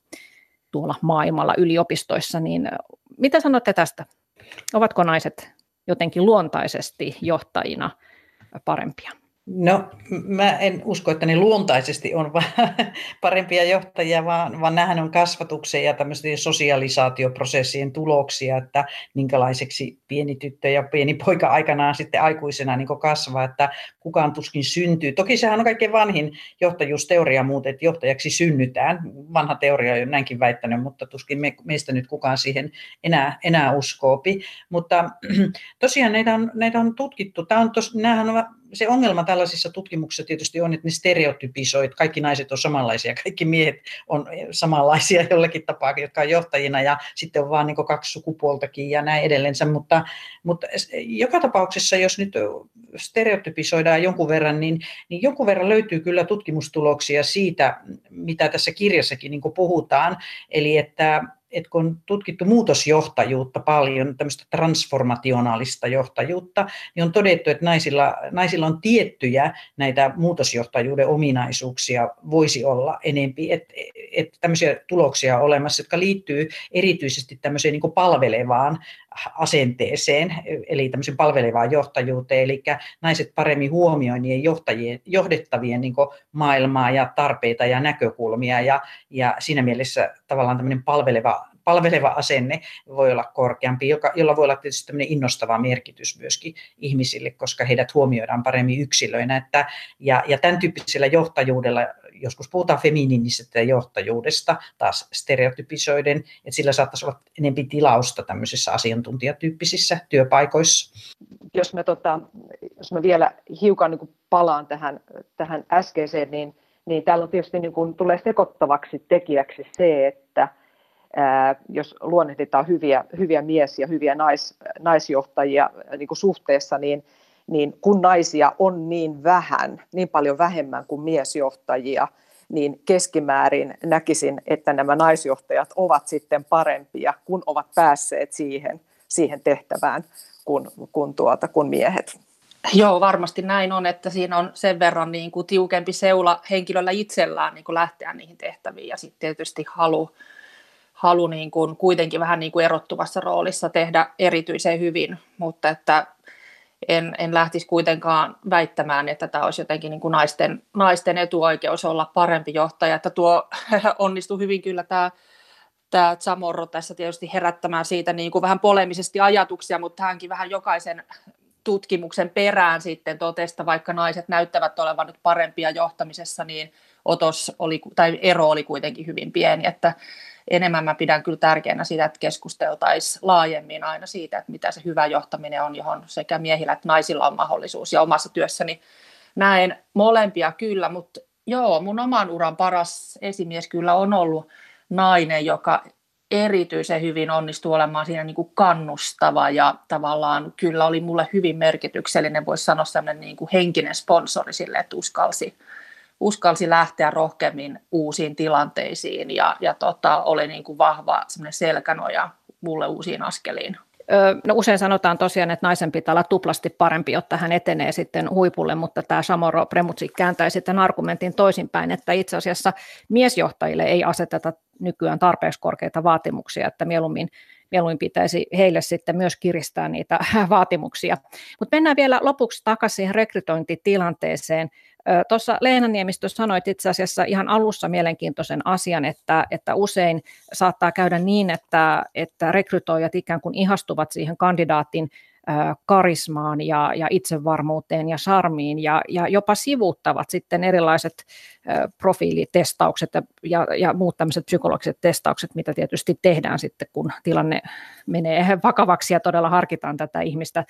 tuolla maailmalla yliopistoissa, niin mitä sanotte tästä? Ovatko naiset jotenkin luontaisesti johtajina parempia? No, mä en usko, että ne luontaisesti on parempia johtajia, vaan, vaan nämähän on kasvatuksen ja tämmöisten sosialisaatioprosessien tuloksia, että minkälaiseksi pieni tyttö ja pieni poika aikanaan sitten aikuisena niin kasvaa, että kukaan tuskin syntyy. Toki sehän on kaikkein vanhin johtajuusteoria muuten, että johtajaksi synnytään. Vanha teoria on näinkin väittänyt, mutta tuskin me, meistä nyt kukaan siihen enää, enää uskoopi. Mutta tosiaan näitä on, näitä on tutkittu. Tämä on tos, nämähän on se ongelma tällaisissa tutkimuksissa tietysti on, että ne stereotypisoi, että kaikki naiset on samanlaisia, kaikki miehet on samanlaisia jollakin tapaa, jotka on johtajina ja sitten on vaan niin kaksi sukupuoltakin ja näin edelleen. Mutta, mutta joka tapauksessa, jos nyt stereotypisoidaan jonkun verran, niin, niin jonkun verran löytyy kyllä tutkimustuloksia siitä, mitä tässä kirjassakin niin puhutaan, eli että että kun on tutkittu muutosjohtajuutta paljon, tämmöistä transformationaalista johtajuutta, niin on todettu, että naisilla, naisilla on tiettyjä näitä muutosjohtajuuden ominaisuuksia voisi olla enempi, että et tämmöisiä tuloksia on olemassa, jotka liittyy erityisesti tämmöiseen niin palvelevaan asenteeseen, eli tämmöisen palvelevaan johtajuuteen, eli naiset paremmin huomioi johtajien, johdettavien niin maailmaa ja tarpeita ja näkökulmia, ja, ja siinä mielessä tavallaan tämmöinen palveleva palveleva asenne voi olla korkeampi, joka, jolla voi olla tietysti tämmöinen innostava merkitys myöskin ihmisille, koska heidät huomioidaan paremmin yksilöinä. Että, ja, ja tämän tyyppisellä johtajuudella, joskus puhutaan feminiinisestä johtajuudesta, taas stereotypisoiden, että sillä saattaisi olla enemmän tilausta tämmöisissä asiantuntijatyyppisissä työpaikoissa. Jos mä, tota, jos mä vielä hiukan niin palaan tähän, tähän äskeiseen, niin, niin täällä on tietysti niin kuin, tulee sekoittavaksi tekijäksi se, että – jos luonnehditaan hyviä, hyviä mies- ja hyviä nais, naisjohtajia niin kuin suhteessa, niin, niin kun naisia on niin vähän, niin paljon vähemmän kuin miesjohtajia, niin keskimäärin näkisin, että nämä naisjohtajat ovat sitten parempia, kun ovat päässeet siihen, siihen tehtävään kuin, kuin, tuota, kuin miehet. Joo, varmasti näin on, että siinä on sen verran niin kuin tiukempi seula henkilöllä itsellään niin kuin lähteä niihin tehtäviin ja sitten tietysti halu, halu niin kuin kuitenkin vähän niin kuin erottuvassa roolissa tehdä erityisen hyvin, mutta että en, en lähtisi kuitenkaan väittämään, että tämä olisi jotenkin niin kuin naisten, naisten etuoikeus olla parempi johtaja, että tuo onnistuu hyvin kyllä tämä tämä Zamorro tässä tietysti herättämään siitä niin kuin vähän polemisesti ajatuksia, mutta hänkin vähän jokaisen tutkimuksen perään sitten totesta, vaikka naiset näyttävät olevan nyt parempia johtamisessa, niin otos oli, tai ero oli kuitenkin hyvin pieni, että enemmän mä pidän kyllä tärkeänä sitä, että keskusteltaisiin laajemmin aina siitä, että mitä se hyvä johtaminen on, johon sekä miehillä että naisilla on mahdollisuus. Ja omassa työssäni näen molempia kyllä, mutta joo, mun oman uran paras esimies kyllä on ollut nainen, joka erityisen hyvin onnistui olemaan siinä niin kuin kannustava ja tavallaan kyllä oli mulle hyvin merkityksellinen, voisi sanoa sellainen niin kuin henkinen sponsori sille, että uskalsi, uskalsi lähteä rohkeammin uusiin tilanteisiin ja, ja tota, oli niin kuin vahva selkänoja mulle uusiin askeliin. No usein sanotaan tosiaan, että naisen pitää olla tuplasti parempi, jotta hän etenee sitten huipulle, mutta tämä Samoro Premutsi kääntäi sitten argumentin toisinpäin, että itse asiassa miesjohtajille ei aseteta nykyään tarpeeksi korkeita vaatimuksia, että mieluummin mieluummin pitäisi heille sitten myös kiristää niitä vaatimuksia. Mutta mennään vielä lopuksi takaisin rekrytointitilanteeseen. Tuossa Leena Niemistö sanoit itse asiassa ihan alussa mielenkiintoisen asian, että, että usein saattaa käydä niin, että, että rekrytoijat ikään kuin ihastuvat siihen kandidaatin karismaan ja, ja itsevarmuuteen ja sarmiin ja, ja jopa sivuuttavat sitten erilaiset profiilitestaukset ja, ja, ja muut tämmöiset psykologiset testaukset, mitä tietysti tehdään sitten, kun tilanne menee vakavaksi ja todella harkitaan tätä ihmistä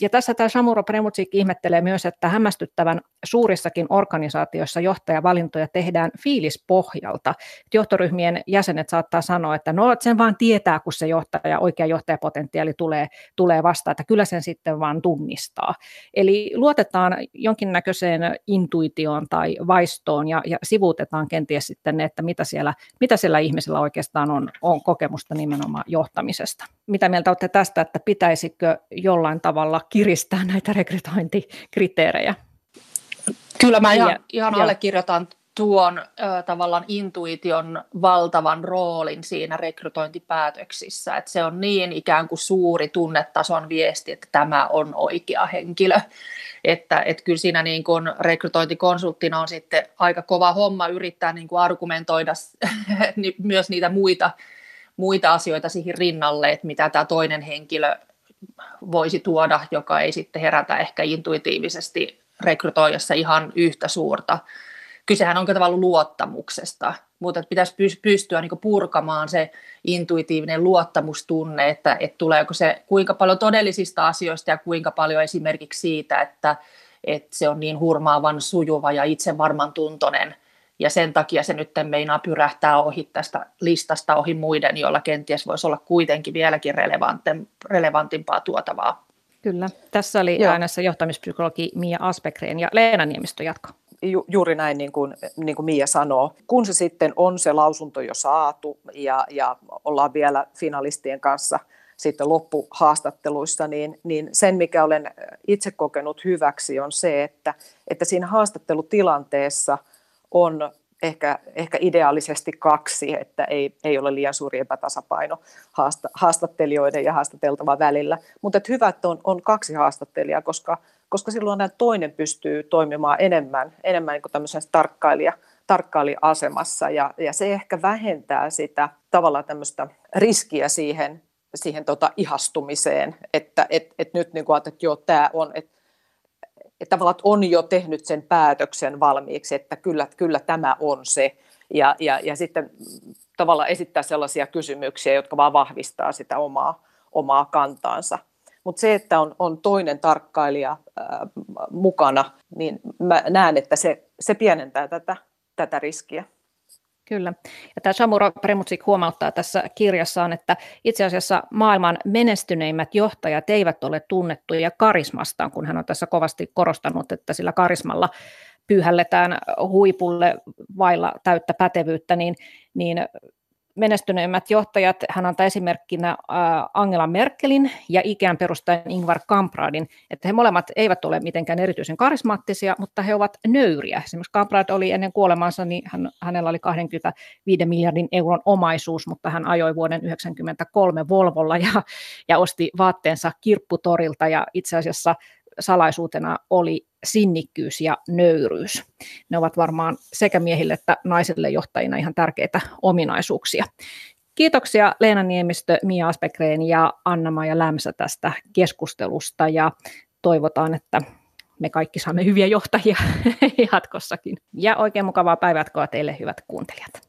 ja tässä tämä Samuro Premutsik ihmettelee myös, että hämmästyttävän suurissakin organisaatioissa johtajavalintoja tehdään fiilispohjalta. Johtoryhmien jäsenet saattaa sanoa, että no sen vaan tietää, kun se johtaja, oikea johtajapotentiaali tulee, tulee vastaan, että kyllä sen sitten vaan tunnistaa. Eli luotetaan jonkinnäköiseen intuitioon tai vaistoon ja, ja sivuutetaan kenties sitten ne, että mitä siellä, mitä siellä ihmisellä oikeastaan on, on kokemusta nimenomaan johtamisesta. Mitä mieltä olette tästä, että pitäisikö jollain jollain tavalla kiristää näitä rekrytointikriteerejä. Kyllä mä ihan, ihan allekirjoitan tuon ö, tavallaan intuition valtavan roolin siinä rekrytointipäätöksissä, että se on niin ikään kuin suuri tunnetason viesti, että tämä on oikea henkilö, että et kyllä siinä niin kuin rekrytointikonsulttina on sitten aika kova homma yrittää niin kuin argumentoida myös niitä muita, muita asioita siihen rinnalle, että mitä tämä toinen henkilö voisi tuoda, joka ei sitten herätä ehkä intuitiivisesti rekrytoijassa ihan yhtä suurta. Kysehän on tavallaan luottamuksesta, mutta pitäisi pystyä niin purkamaan se intuitiivinen luottamustunne, että, että tuleeko se kuinka paljon todellisista asioista ja kuinka paljon esimerkiksi siitä, että, että se on niin hurmaavan sujuva ja itsevarman tuntoinen ja sen takia se nyt meinaa pyrähtää ohi tästä listasta ohi muiden, joilla kenties voisi olla kuitenkin vieläkin relevantimpaa tuotavaa. Kyllä. Tässä oli Joo. äänessä johtamispsykologi Mia Aspekreen ja Leena Niemistö jatko. Ju, juuri näin, niin kuin, niin kuin Mia sanoo. Kun se sitten on se lausunto jo saatu ja, ja ollaan vielä finalistien kanssa sitten loppuhaastatteluissa, niin, niin sen, mikä olen itse kokenut hyväksi, on se, että, että siinä haastattelutilanteessa – on ehkä, ehkä ideaalisesti kaksi, että ei, ei ole liian suuri epätasapaino haasta, haastattelijoiden ja haastateltavan välillä. Mutta että hyvä, että on, on kaksi haastattelijaa, koska, koska silloin toinen pystyy toimimaan enemmän, enemmän niin tämmöisessä tarkkailija, tarkkailija-asemassa ja, ja se ehkä vähentää sitä tavallaan tämmöistä riskiä siihen, siihen tota ihastumiseen, että et, et nyt niin kuin, että joo, tämä on, että että tavallaan on jo tehnyt sen päätöksen valmiiksi, että kyllä, kyllä tämä on se. Ja, ja, ja sitten tavallaan esittää sellaisia kysymyksiä, jotka vaan vahvistaa sitä omaa, omaa kantaansa. Mutta se, että on, on toinen tarkkailija ää, mukana, niin mä näen, että se, se pienentää tätä, tätä riskiä. Kyllä. Ja tämä Samuro Premutsik huomauttaa tässä kirjassaan, että itse asiassa maailman menestyneimmät johtajat eivät ole tunnettuja karismastaan, kun hän on tässä kovasti korostanut, että sillä karismalla pyyhälletään huipulle vailla täyttä pätevyyttä, niin, niin menestyneimmät johtajat, hän antaa esimerkkinä Angela Merkelin ja ikään perustajan Ingvar Kampradin, että he molemmat eivät ole mitenkään erityisen karismaattisia, mutta he ovat nöyriä. Esimerkiksi Kamprad oli ennen kuolemansa, niin hän, hänellä oli 25 miljardin euron omaisuus, mutta hän ajoi vuoden 1993 Volvolla ja, ja osti vaatteensa kirpputorilta. Ja itse asiassa salaisuutena oli sinnikkyys ja nöyryys. Ne ovat varmaan sekä miehille että naisille johtajina ihan tärkeitä ominaisuuksia. Kiitoksia Leena Niemistö, Mia Aspekreen ja Anna-Maija Lämsä tästä keskustelusta ja toivotaan, että me kaikki saamme hyviä johtajia jatkossakin. Ja oikein mukavaa päivää teille hyvät kuuntelijat.